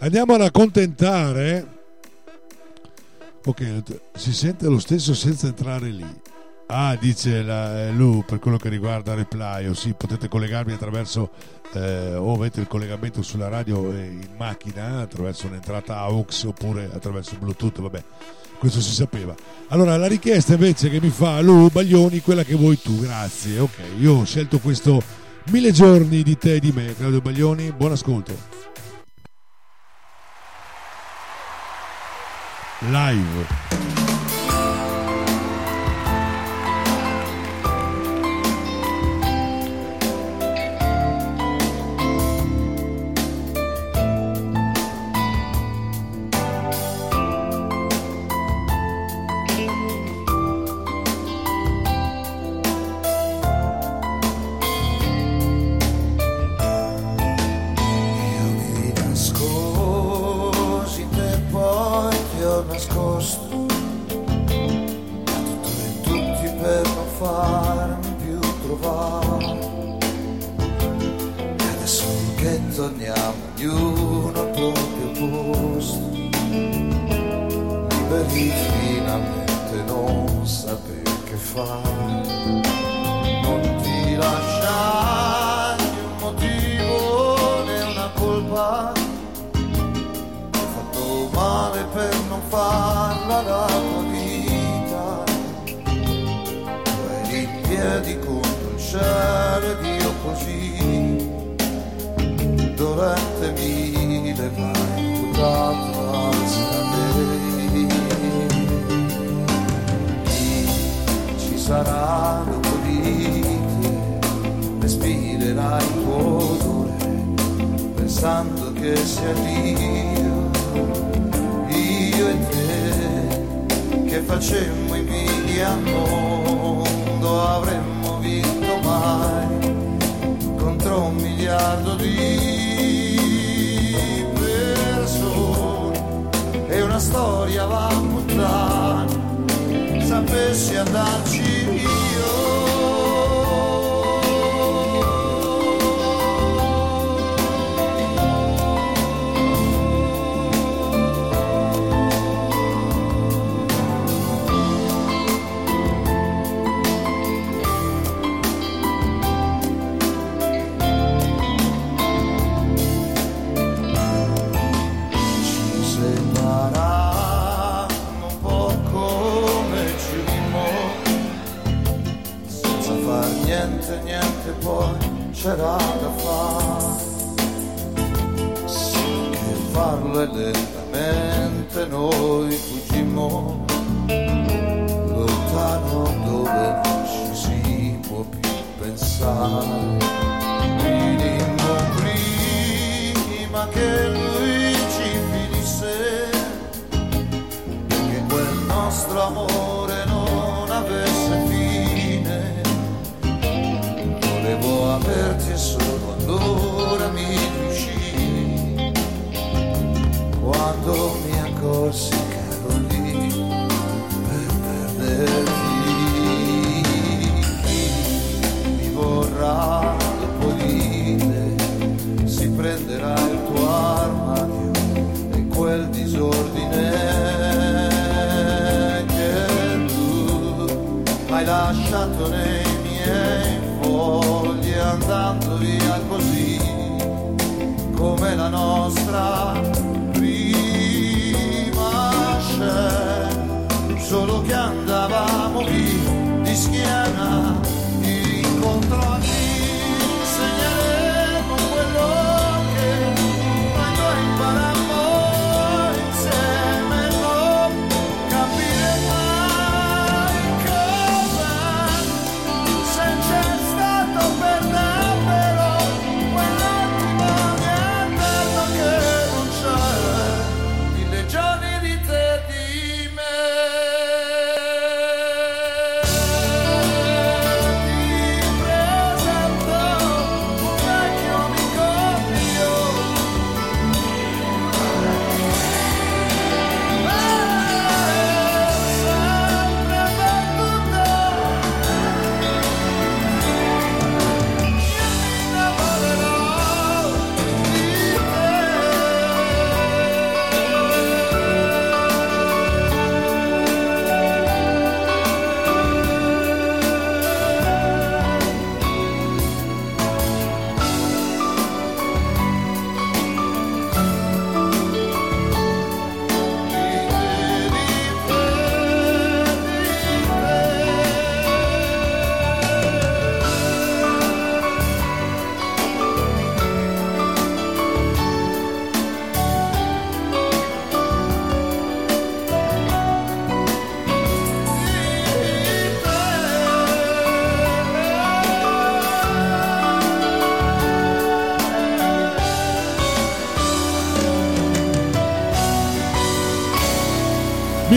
Andiamo ad accontentare. Ok, si sente lo stesso senza entrare lì. Ah, dice la, eh, Lu per quello che riguarda Reply, o sì, potete collegarvi attraverso eh, o avete il collegamento sulla radio eh, in macchina attraverso un'entrata AUX oppure attraverso Bluetooth, vabbè, questo si sapeva. Allora, la richiesta invece che mi fa Lu Baglioni, quella che vuoi tu, grazie. Ok, io ho scelto questo Mille giorni di te e di me, Claudio Baglioni, buon ascolto. Live. Che sia io e te che facemmo invidia al mondo avremmo vinto mai contro un miliardo di persone. E una storia va a puttane sapessi andarci c'era da fare sì che farlo e lentamente noi fuggimmo. Lontano dove non ci si può più pensare. Finimmo prima che lui ci finisse. Che quel nostro amore quando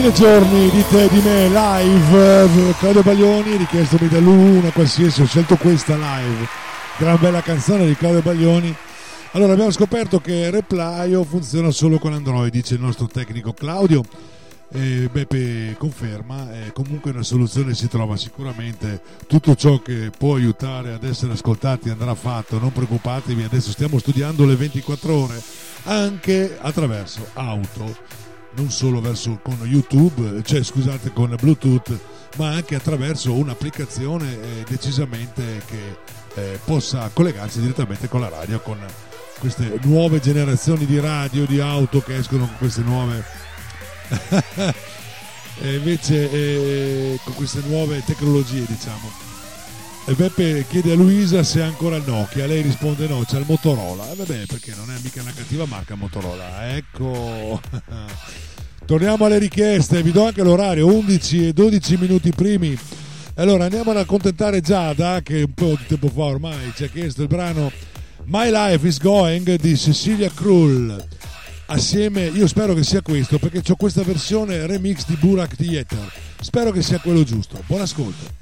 1000 giorni di te di me live eh, Claudio Baglioni richiestomi da lui qualsiasi ho scelto questa live. Gran bella canzone di Claudio Baglioni. Allora abbiamo scoperto che Replyo funziona solo con Android dice il nostro tecnico Claudio. E Beppe conferma e comunque una soluzione si trova sicuramente. Tutto ciò che può aiutare ad essere ascoltati andrà fatto non preoccupatevi adesso stiamo studiando le 24 ore anche attraverso auto non solo verso, con YouTube, cioè scusate con Bluetooth, ma anche attraverso un'applicazione eh, decisamente che eh, possa collegarsi direttamente con la radio, con queste nuove generazioni di radio, di auto che escono con queste nuove invece eh, con queste nuove tecnologie diciamo e Beppe chiede a Luisa se ha ancora il Nokia lei risponde no c'è il Motorola e vabbè perché non è mica una cattiva marca Motorola ecco torniamo alle richieste vi do anche l'orario 11 e 12 minuti primi allora andiamo ad accontentare Giada che un po' di tempo fa ormai ci ha chiesto il brano My Life is Going di Cecilia Krull assieme, io spero che sia questo perché ho questa versione remix di Burak Theater. Spero che sia quello giusto. Buon ascolto.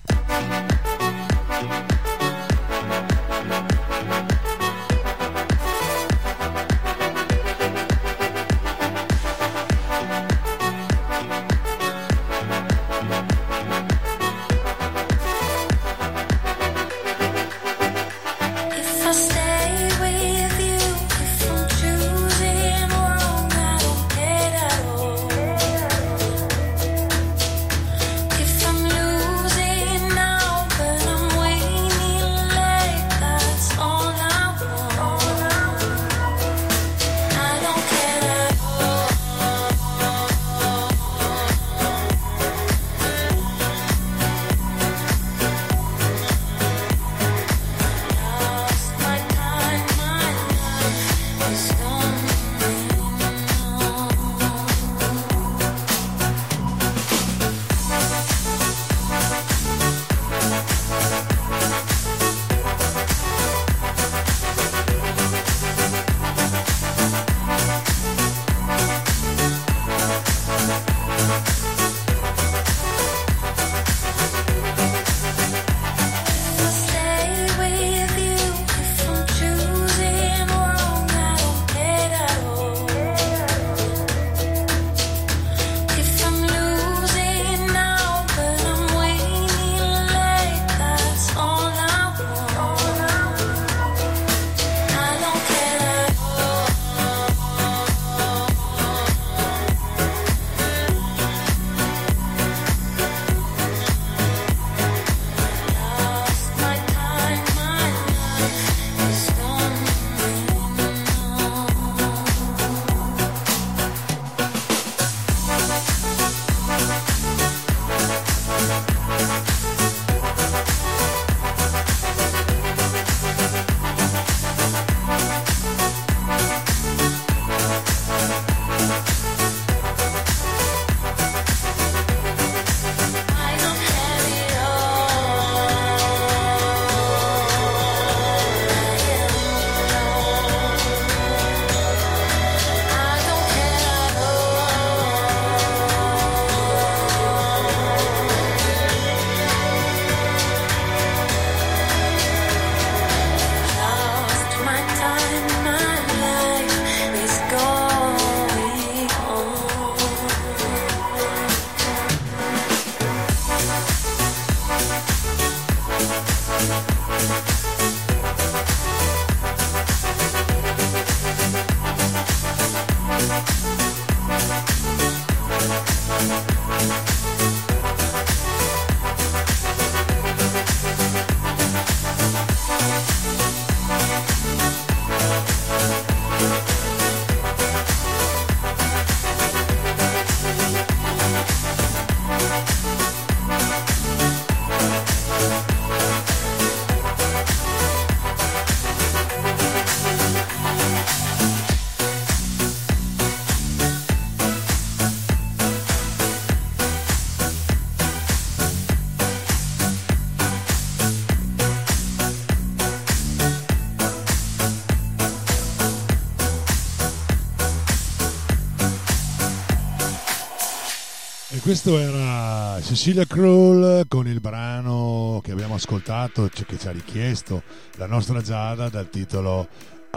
Questo era Cecilia Kroll con il brano che abbiamo ascoltato, cioè che ci ha richiesto la nostra Giada dal titolo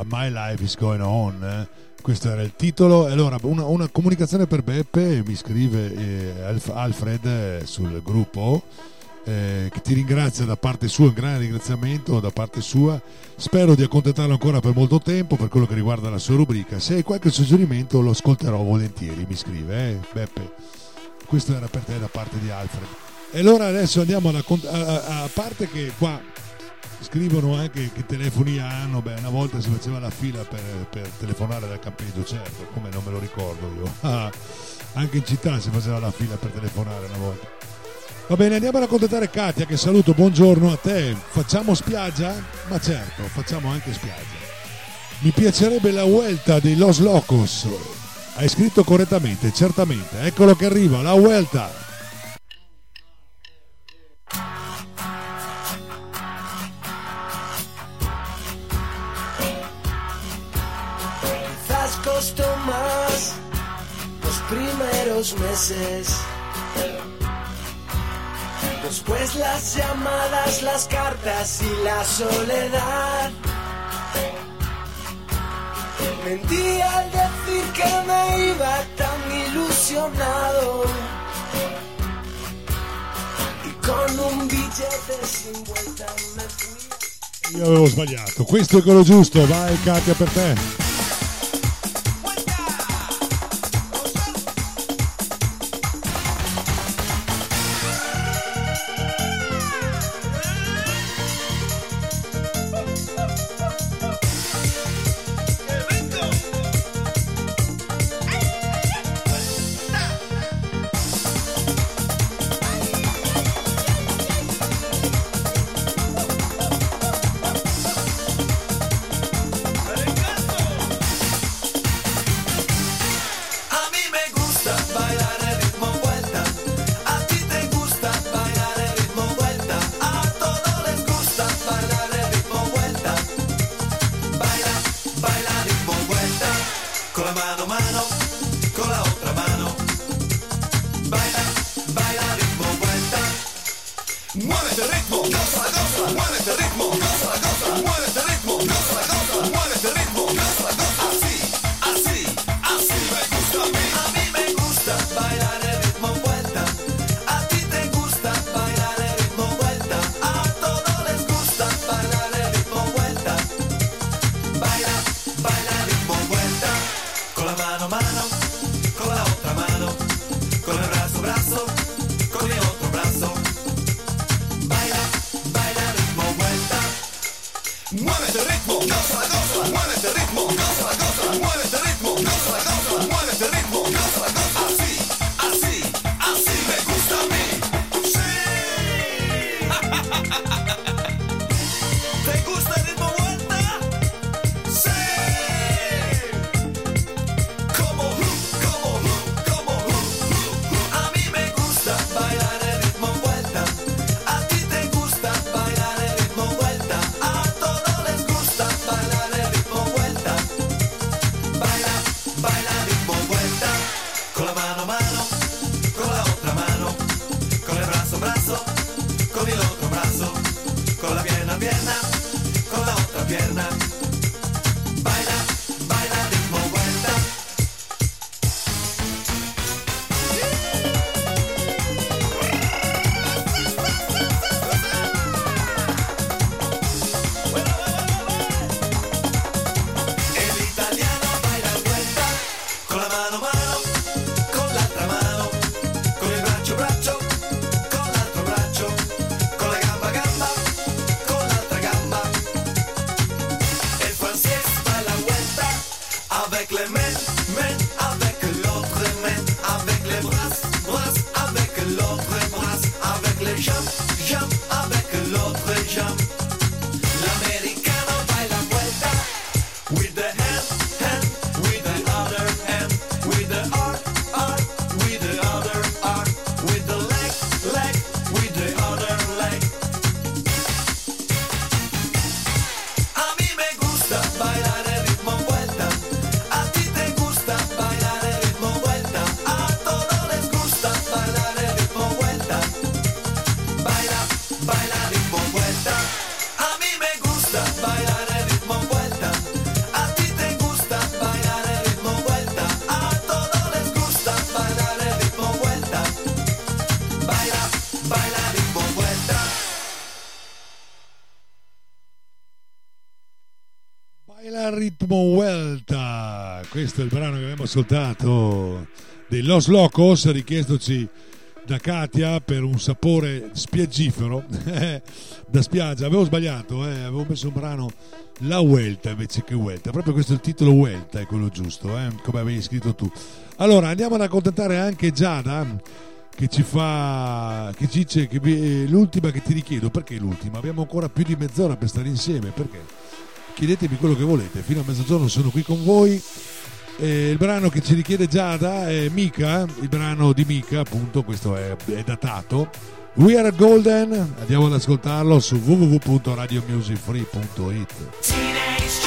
My Life is Going On. Questo era il titolo. Allora, una, una comunicazione per Beppe, mi scrive eh, Alf- Alfred eh, sul gruppo. eh, che ti ringrazia da parte sua, un grande ringraziamento da parte sua. Spero di accontentarlo ancora per molto tempo per quello che riguarda la sua rubrica. Se hai qualche suggerimento lo ascolterò volentieri, mi scrive, eh, Beppe. Questo era per te da parte di Alfred. E allora adesso andiamo alla a, a- parte che qua scrivono anche che telefoni hanno, beh una volta si faceva la fila per, per telefonare dal campeggio, certo, come non me lo ricordo io. Anche in città si faceva la fila per telefonare una volta. Va bene, andiamo a raccontare Katia che saluto, buongiorno a te. Facciamo spiaggia? Ma certo, facciamo anche spiaggia. Mi piacerebbe la Vuelta dei Los Locos. Hai scritto correttamente, certamente. Eccolo che arriva, la Vuelta. Quizás costó más los primeros meses. Después las llamadas, las cartas y la soledad. Mentí al decir que me iba tan ilusionado. Y con un billete sin vuelta me fui. Io avevo sbagliato. Questo è quello giusto. Vai Katia per te. Vuelta. Questo è il brano che abbiamo ascoltato dei Los Locos, richiestoci da Katia per un sapore spiaggifero da spiaggia. Avevo sbagliato, eh, avevo messo un brano La Vuelta invece che Vuelta. Proprio questo il titolo Vuelta, è quello giusto, eh, come avevi scritto tu. Allora andiamo ad accontentare anche Giada che ci fa che ci dice che vi- l'ultima che ti richiedo perché l'ultima abbiamo ancora più di mezz'ora per stare insieme perché chiedetemi quello che volete fino a mezzogiorno sono qui con voi. Eh, il brano che ci richiede Giada è Mika il brano di Mika appunto questo è, è datato. We Are Golden andiamo ad ascoltarlo su www.radiomusicfree.it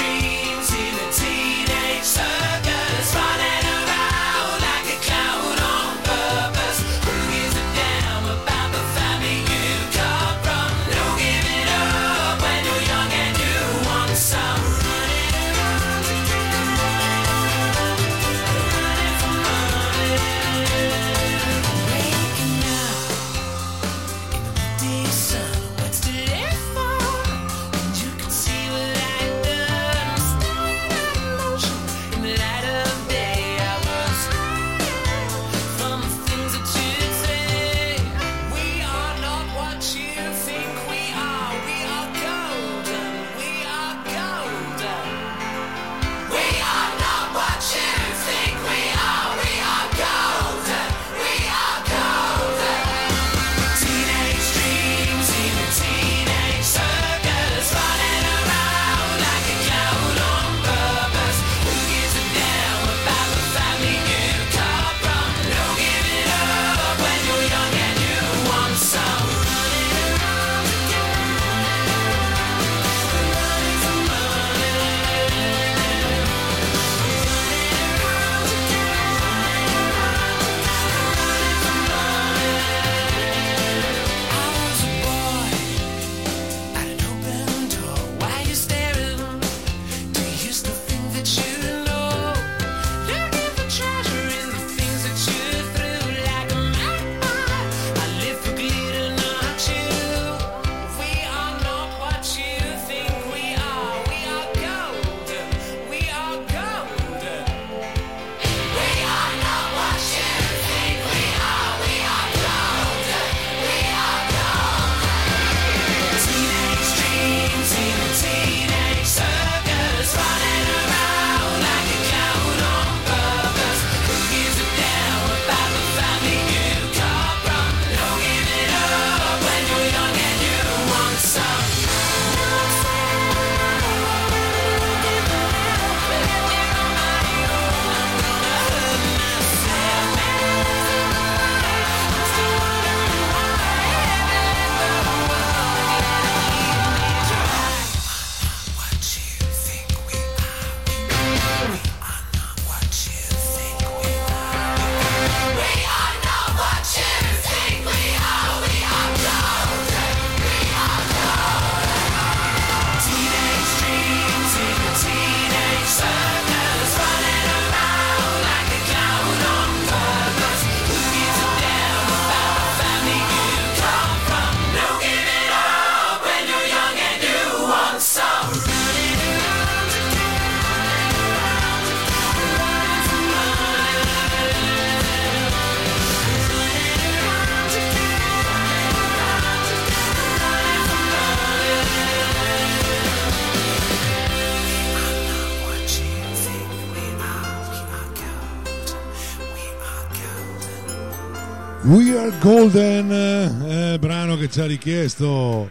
We Are Golden, eh, brano che ci ha richiesto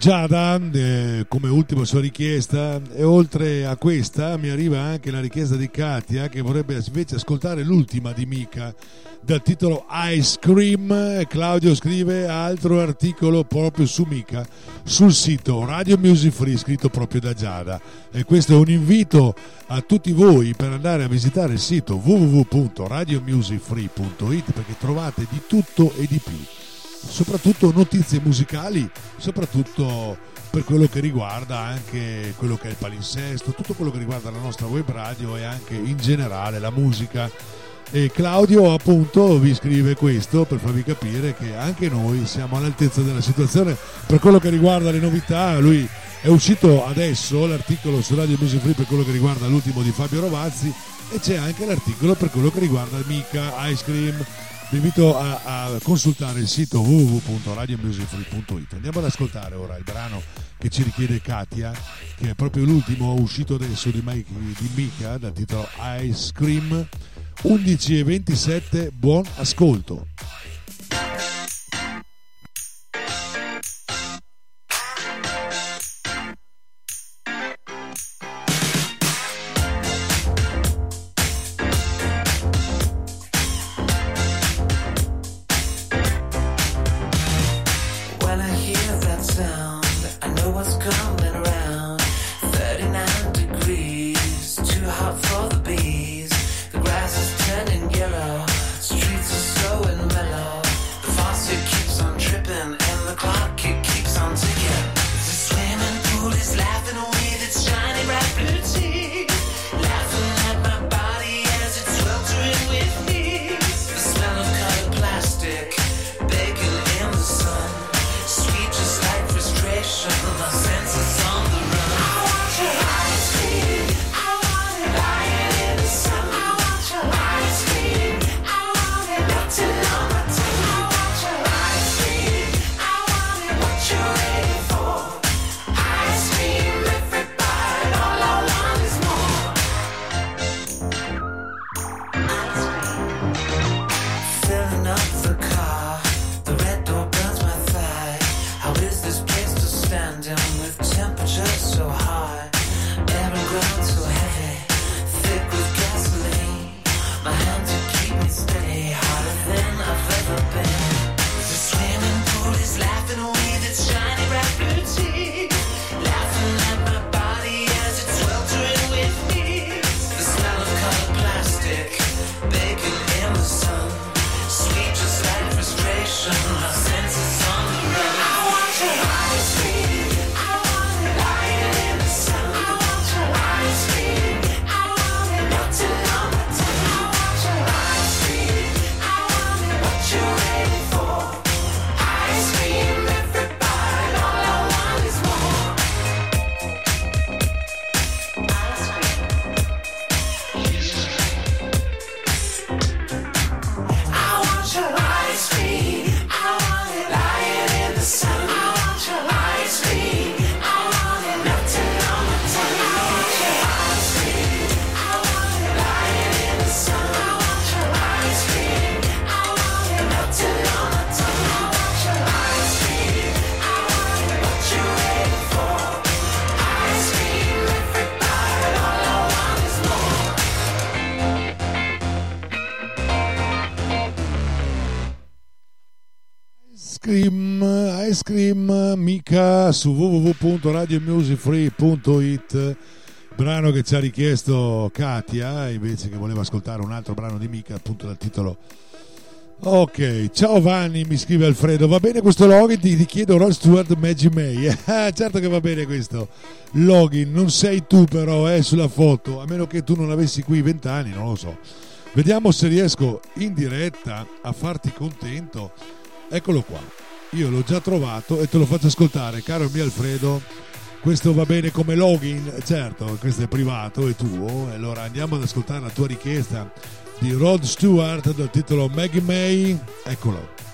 Giada eh, come ultima sua richiesta e oltre a questa mi arriva anche la richiesta di Katia che vorrebbe invece ascoltare l'ultima di Mika dal titolo Ice Cream. Claudio scrive altro articolo proprio su Mika sul sito Radio Music Free scritto proprio da Giada e questo è un invito a tutti voi per andare a visitare il sito www.radiomusicfree.it perché trovate di tutto e di più soprattutto notizie musicali, soprattutto per quello che riguarda anche quello che è il palinsesto, tutto quello che riguarda la nostra web radio e anche in generale la musica E Claudio appunto vi scrive questo per farvi capire che anche noi siamo all'altezza della situazione per quello che riguarda le novità. Lui è uscito adesso l'articolo su Radio Music Free per quello che riguarda l'ultimo di Fabio Rovazzi e c'è anche l'articolo per quello che riguarda Mica Ice Cream. Vi invito a, a consultare il sito www.radiomusicfree.it. Andiamo ad ascoltare ora il brano che ci richiede Katia, che è proprio l'ultimo uscito adesso di, Mike, di Mika dal titolo Ice Cream 11 e 27. Buon ascolto. Cream Mica su www.radiomusicfree.it brano che ci ha richiesto Katia invece che voleva ascoltare un altro brano di Mica appunto dal titolo Ok, ciao Vanni, mi scrive Alfredo, va bene questo login? Ti, ti chiedo Rod Stewart Maggie May. Eh, certo che va bene questo login, non sei tu però eh, sulla foto, a meno che tu non avessi qui 20 anni, non lo so. Vediamo se riesco in diretta a farti contento. Eccolo qua, io l'ho già trovato e te lo faccio ascoltare, caro mio Alfredo. Questo va bene come login, certo, questo è privato, è tuo. Allora andiamo ad ascoltare la tua richiesta di Rod Stewart dal titolo Maggie May. Eccolo.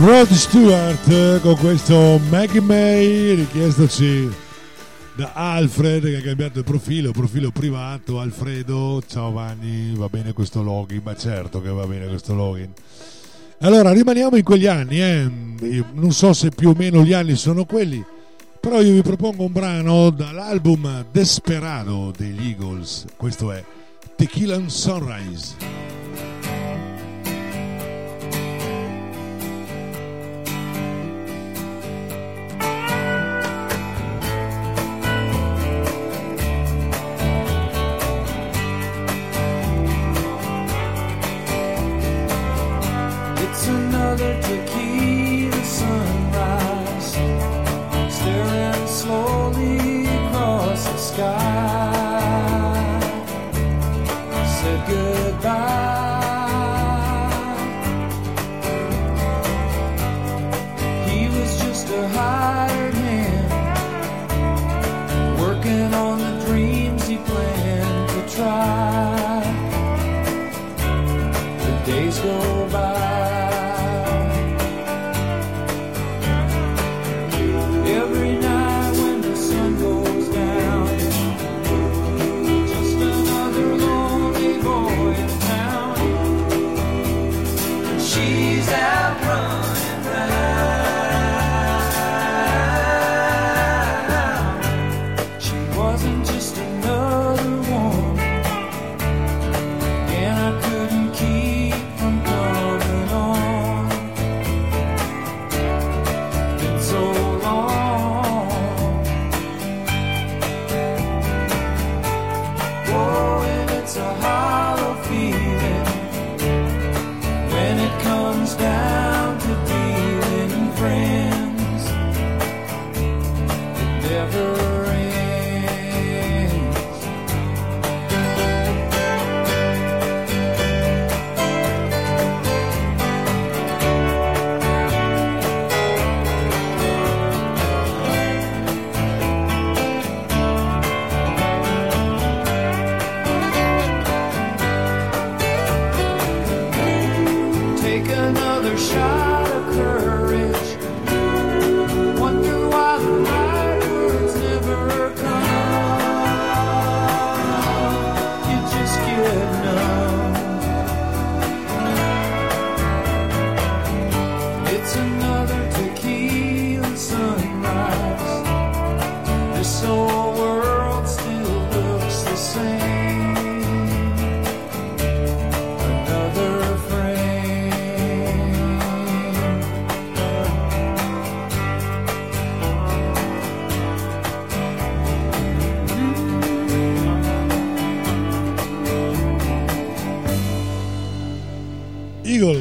Rod Stewart eh, con questo Maggie May richiestoci da Alfred che ha cambiato il profilo, profilo privato, Alfredo, ciao Vanni, va bene questo login, ma certo che va bene questo login. Allora rimaniamo in quegli anni, eh. Non so se più o meno gli anni sono quelli, però io vi propongo un brano dall'album Desperado degli Eagles, questo è Tequila Sunrise.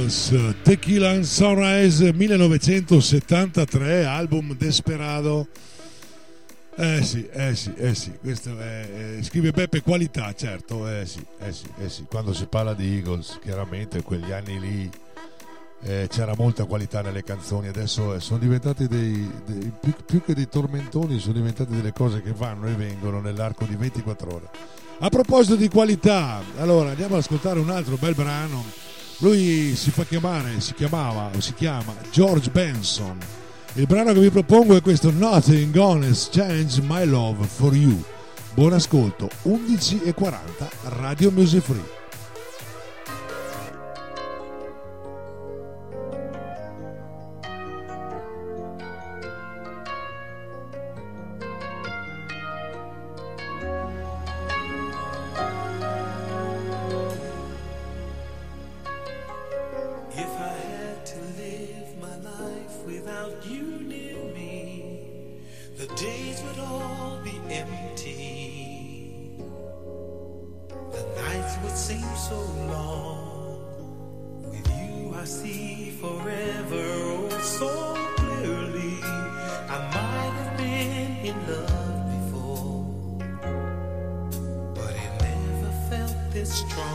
Eagles, Tequila Sunrise 1973, album Desperado. Eh sì, eh sì, eh sì, questo è, eh, scrive Beppe qualità, certo, eh sì, eh sì, eh sì, quando si parla di Eagles, chiaramente quegli anni lì eh, c'era molta qualità nelle canzoni, adesso eh, sono diventati dei, dei- più, più che dei tormentoni, sono diventate delle cose che vanno e vengono nell'arco di 24 ore. A proposito di qualità, allora andiamo ad ascoltare un altro bel brano. Lui si fa chiamare, si chiamava o si chiama George Benson. Il brano che vi propongo è questo Nothing Gonna Change My Love for You. Buon ascolto, 11.40 Radio Music Free. The days would all be empty. The nights would seem so long. With you, I see forever oh so clearly. I might have been in love before, but it never felt this strong.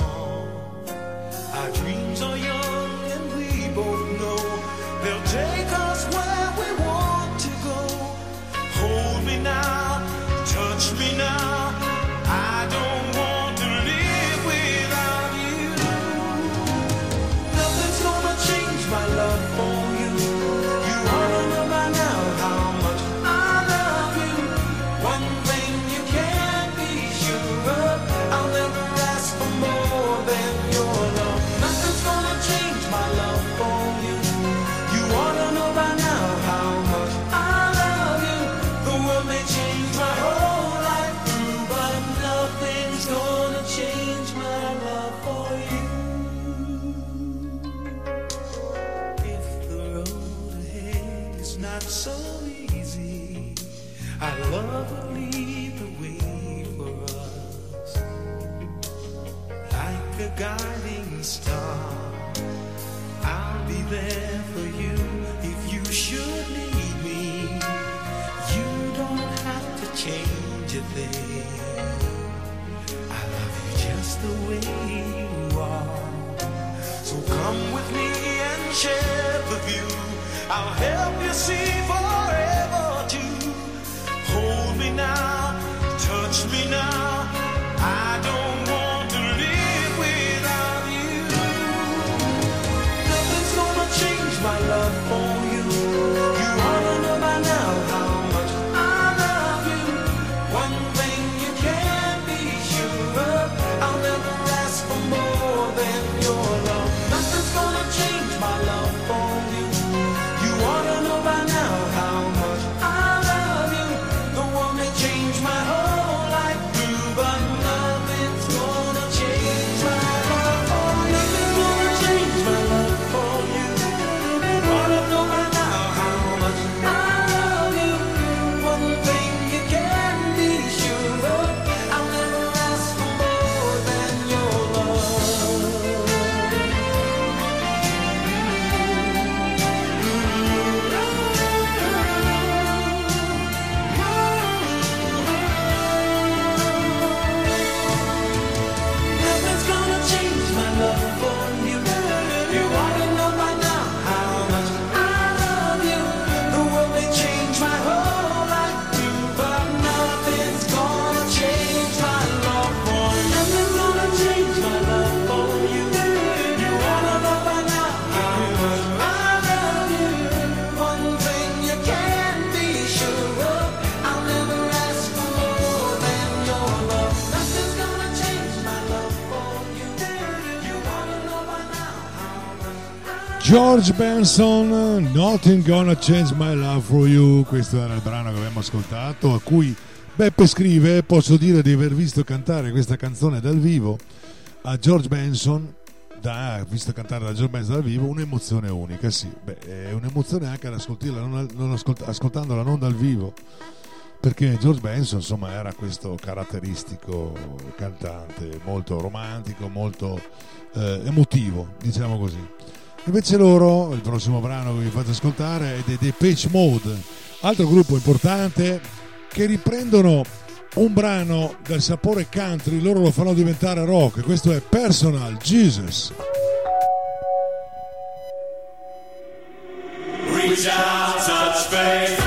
George Benson, Nothing Gonna Change My Love for You, questo era il brano che abbiamo ascoltato, a cui Beppe scrive, posso dire di aver visto cantare questa canzone dal vivo a George Benson, da, visto cantare da George Benson dal vivo, un'emozione unica, sì, Beh, è un'emozione anche ad ascoltarla, non, non ascolt- ascoltandola non dal vivo, perché George Benson insomma era questo caratteristico cantante molto romantico, molto eh, emotivo, diciamo così. Invece loro, il prossimo brano che vi faccio ascoltare è dei Depeche Mode, altro gruppo importante che riprendono un brano dal sapore country, loro lo fanno diventare rock. Questo è Personal Jesus. Reach out, touch faith.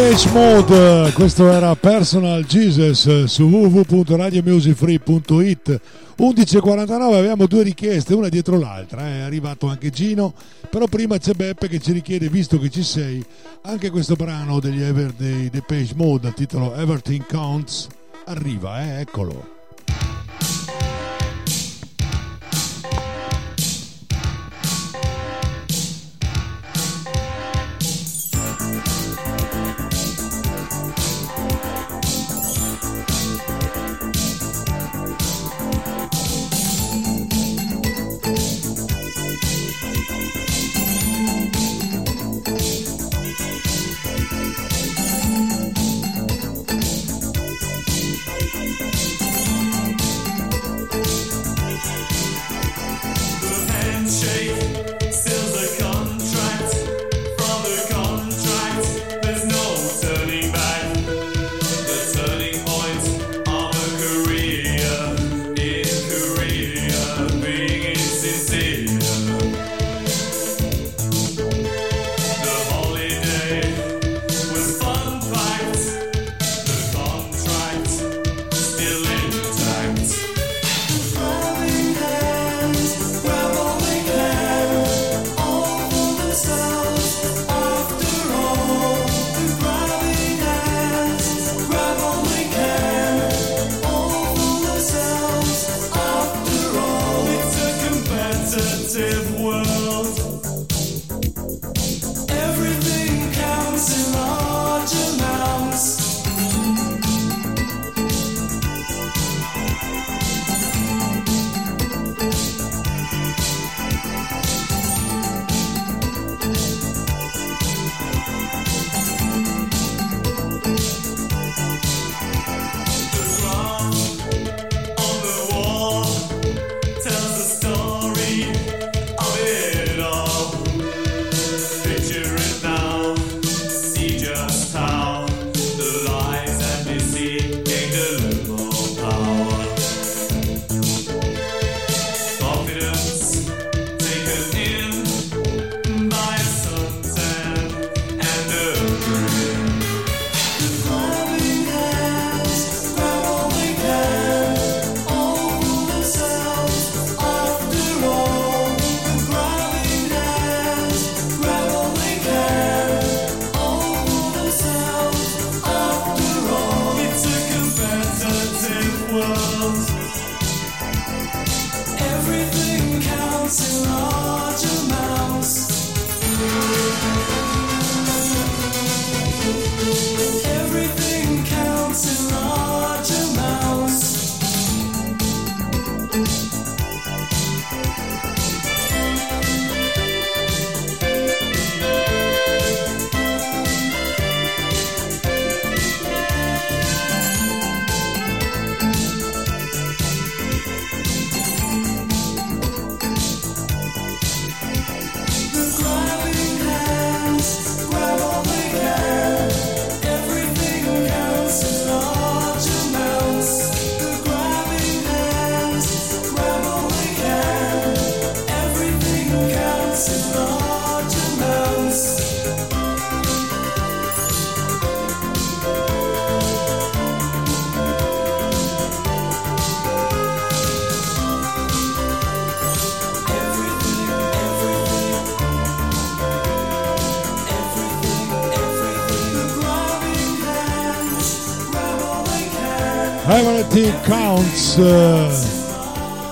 Depeche Mode, questo era Personal Jesus su www.radiomusicfree.it 11.49 abbiamo due richieste, una dietro l'altra, eh, è arrivato anche Gino, però prima c'è Beppe che ci richiede, visto che ci sei, anche questo brano degli Ever dei Depeche Mode dal titolo Everything Counts, arriva, eh, eccolo.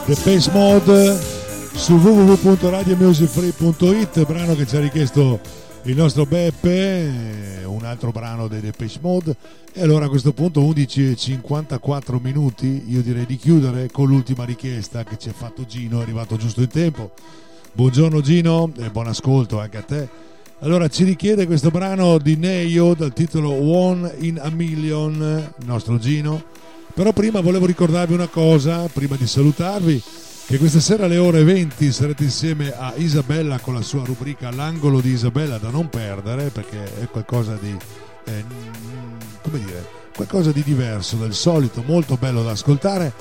The Pace Mode su www.radiomusicfree.it brano che ci ha richiesto il nostro Beppe un altro brano dei Depeche Mode. E allora a questo punto 11 e 54 minuti io direi di chiudere con l'ultima richiesta che ci ha fatto Gino è arrivato giusto in tempo. Buongiorno Gino e buon ascolto anche a te. Allora ci richiede questo brano di Neio dal titolo One in a Million il nostro Gino però prima volevo ricordarvi una cosa, prima di salutarvi, che questa sera alle ore 20 sarete insieme a Isabella con la sua rubrica L'angolo di Isabella da non perdere, perché è qualcosa di... Eh, come dire? Qualcosa di diverso dal solito, molto bello da ascoltare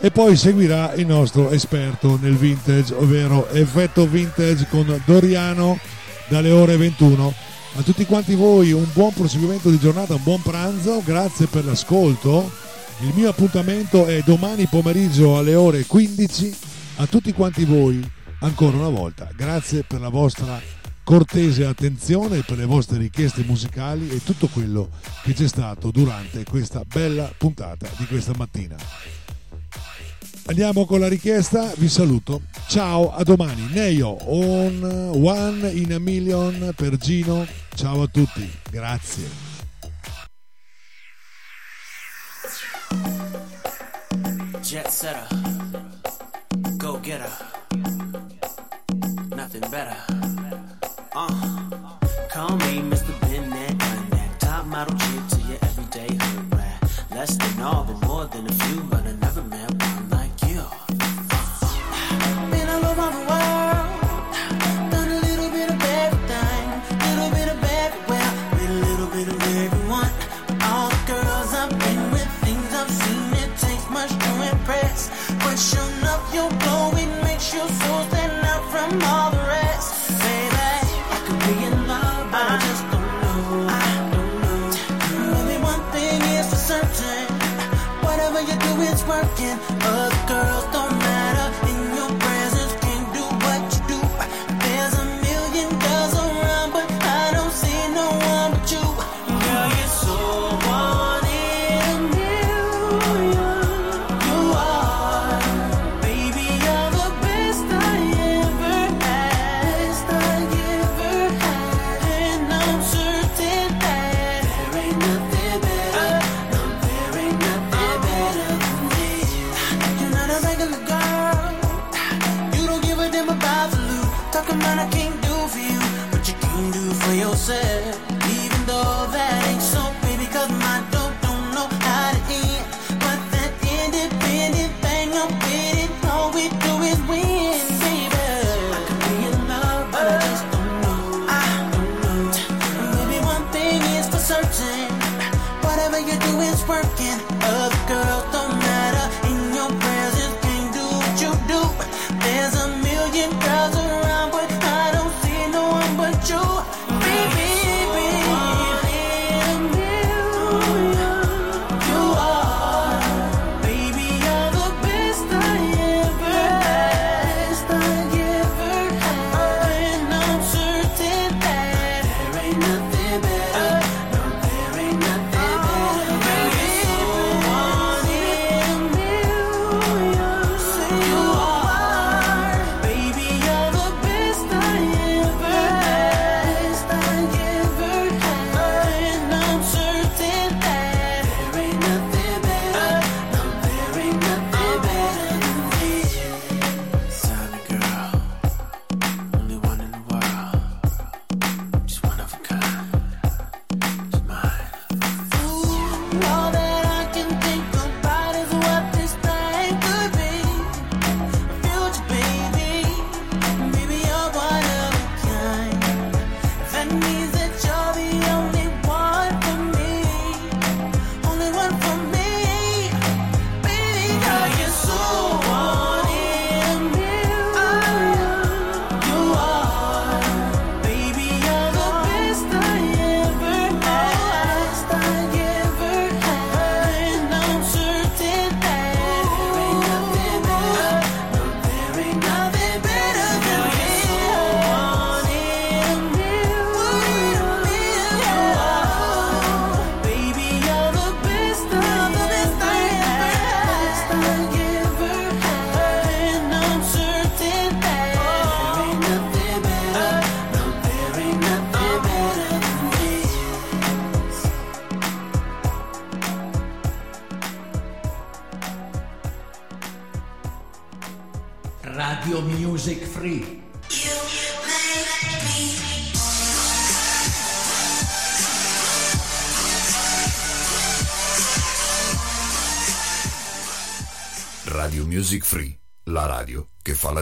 e poi seguirà il nostro esperto nel vintage, ovvero Effetto Vintage con Doriano dalle ore 21. A tutti quanti voi un buon proseguimento di giornata, un buon pranzo, grazie per l'ascolto il mio appuntamento è domani pomeriggio alle ore 15 a tutti quanti voi. Ancora una volta, grazie per la vostra cortese attenzione, per le vostre richieste musicali e tutto quello che c'è stato durante questa bella puntata di questa mattina. Andiamo con la richiesta, vi saluto. Ciao, a domani. Neio, on one in a million per Gino. Ciao a tutti, grazie. Jet setter, go getter, nothing better. Uh, call me Mr. Pin that, top model chick to your everyday hood rat. Less than all, but more than a few.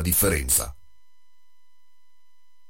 differenza.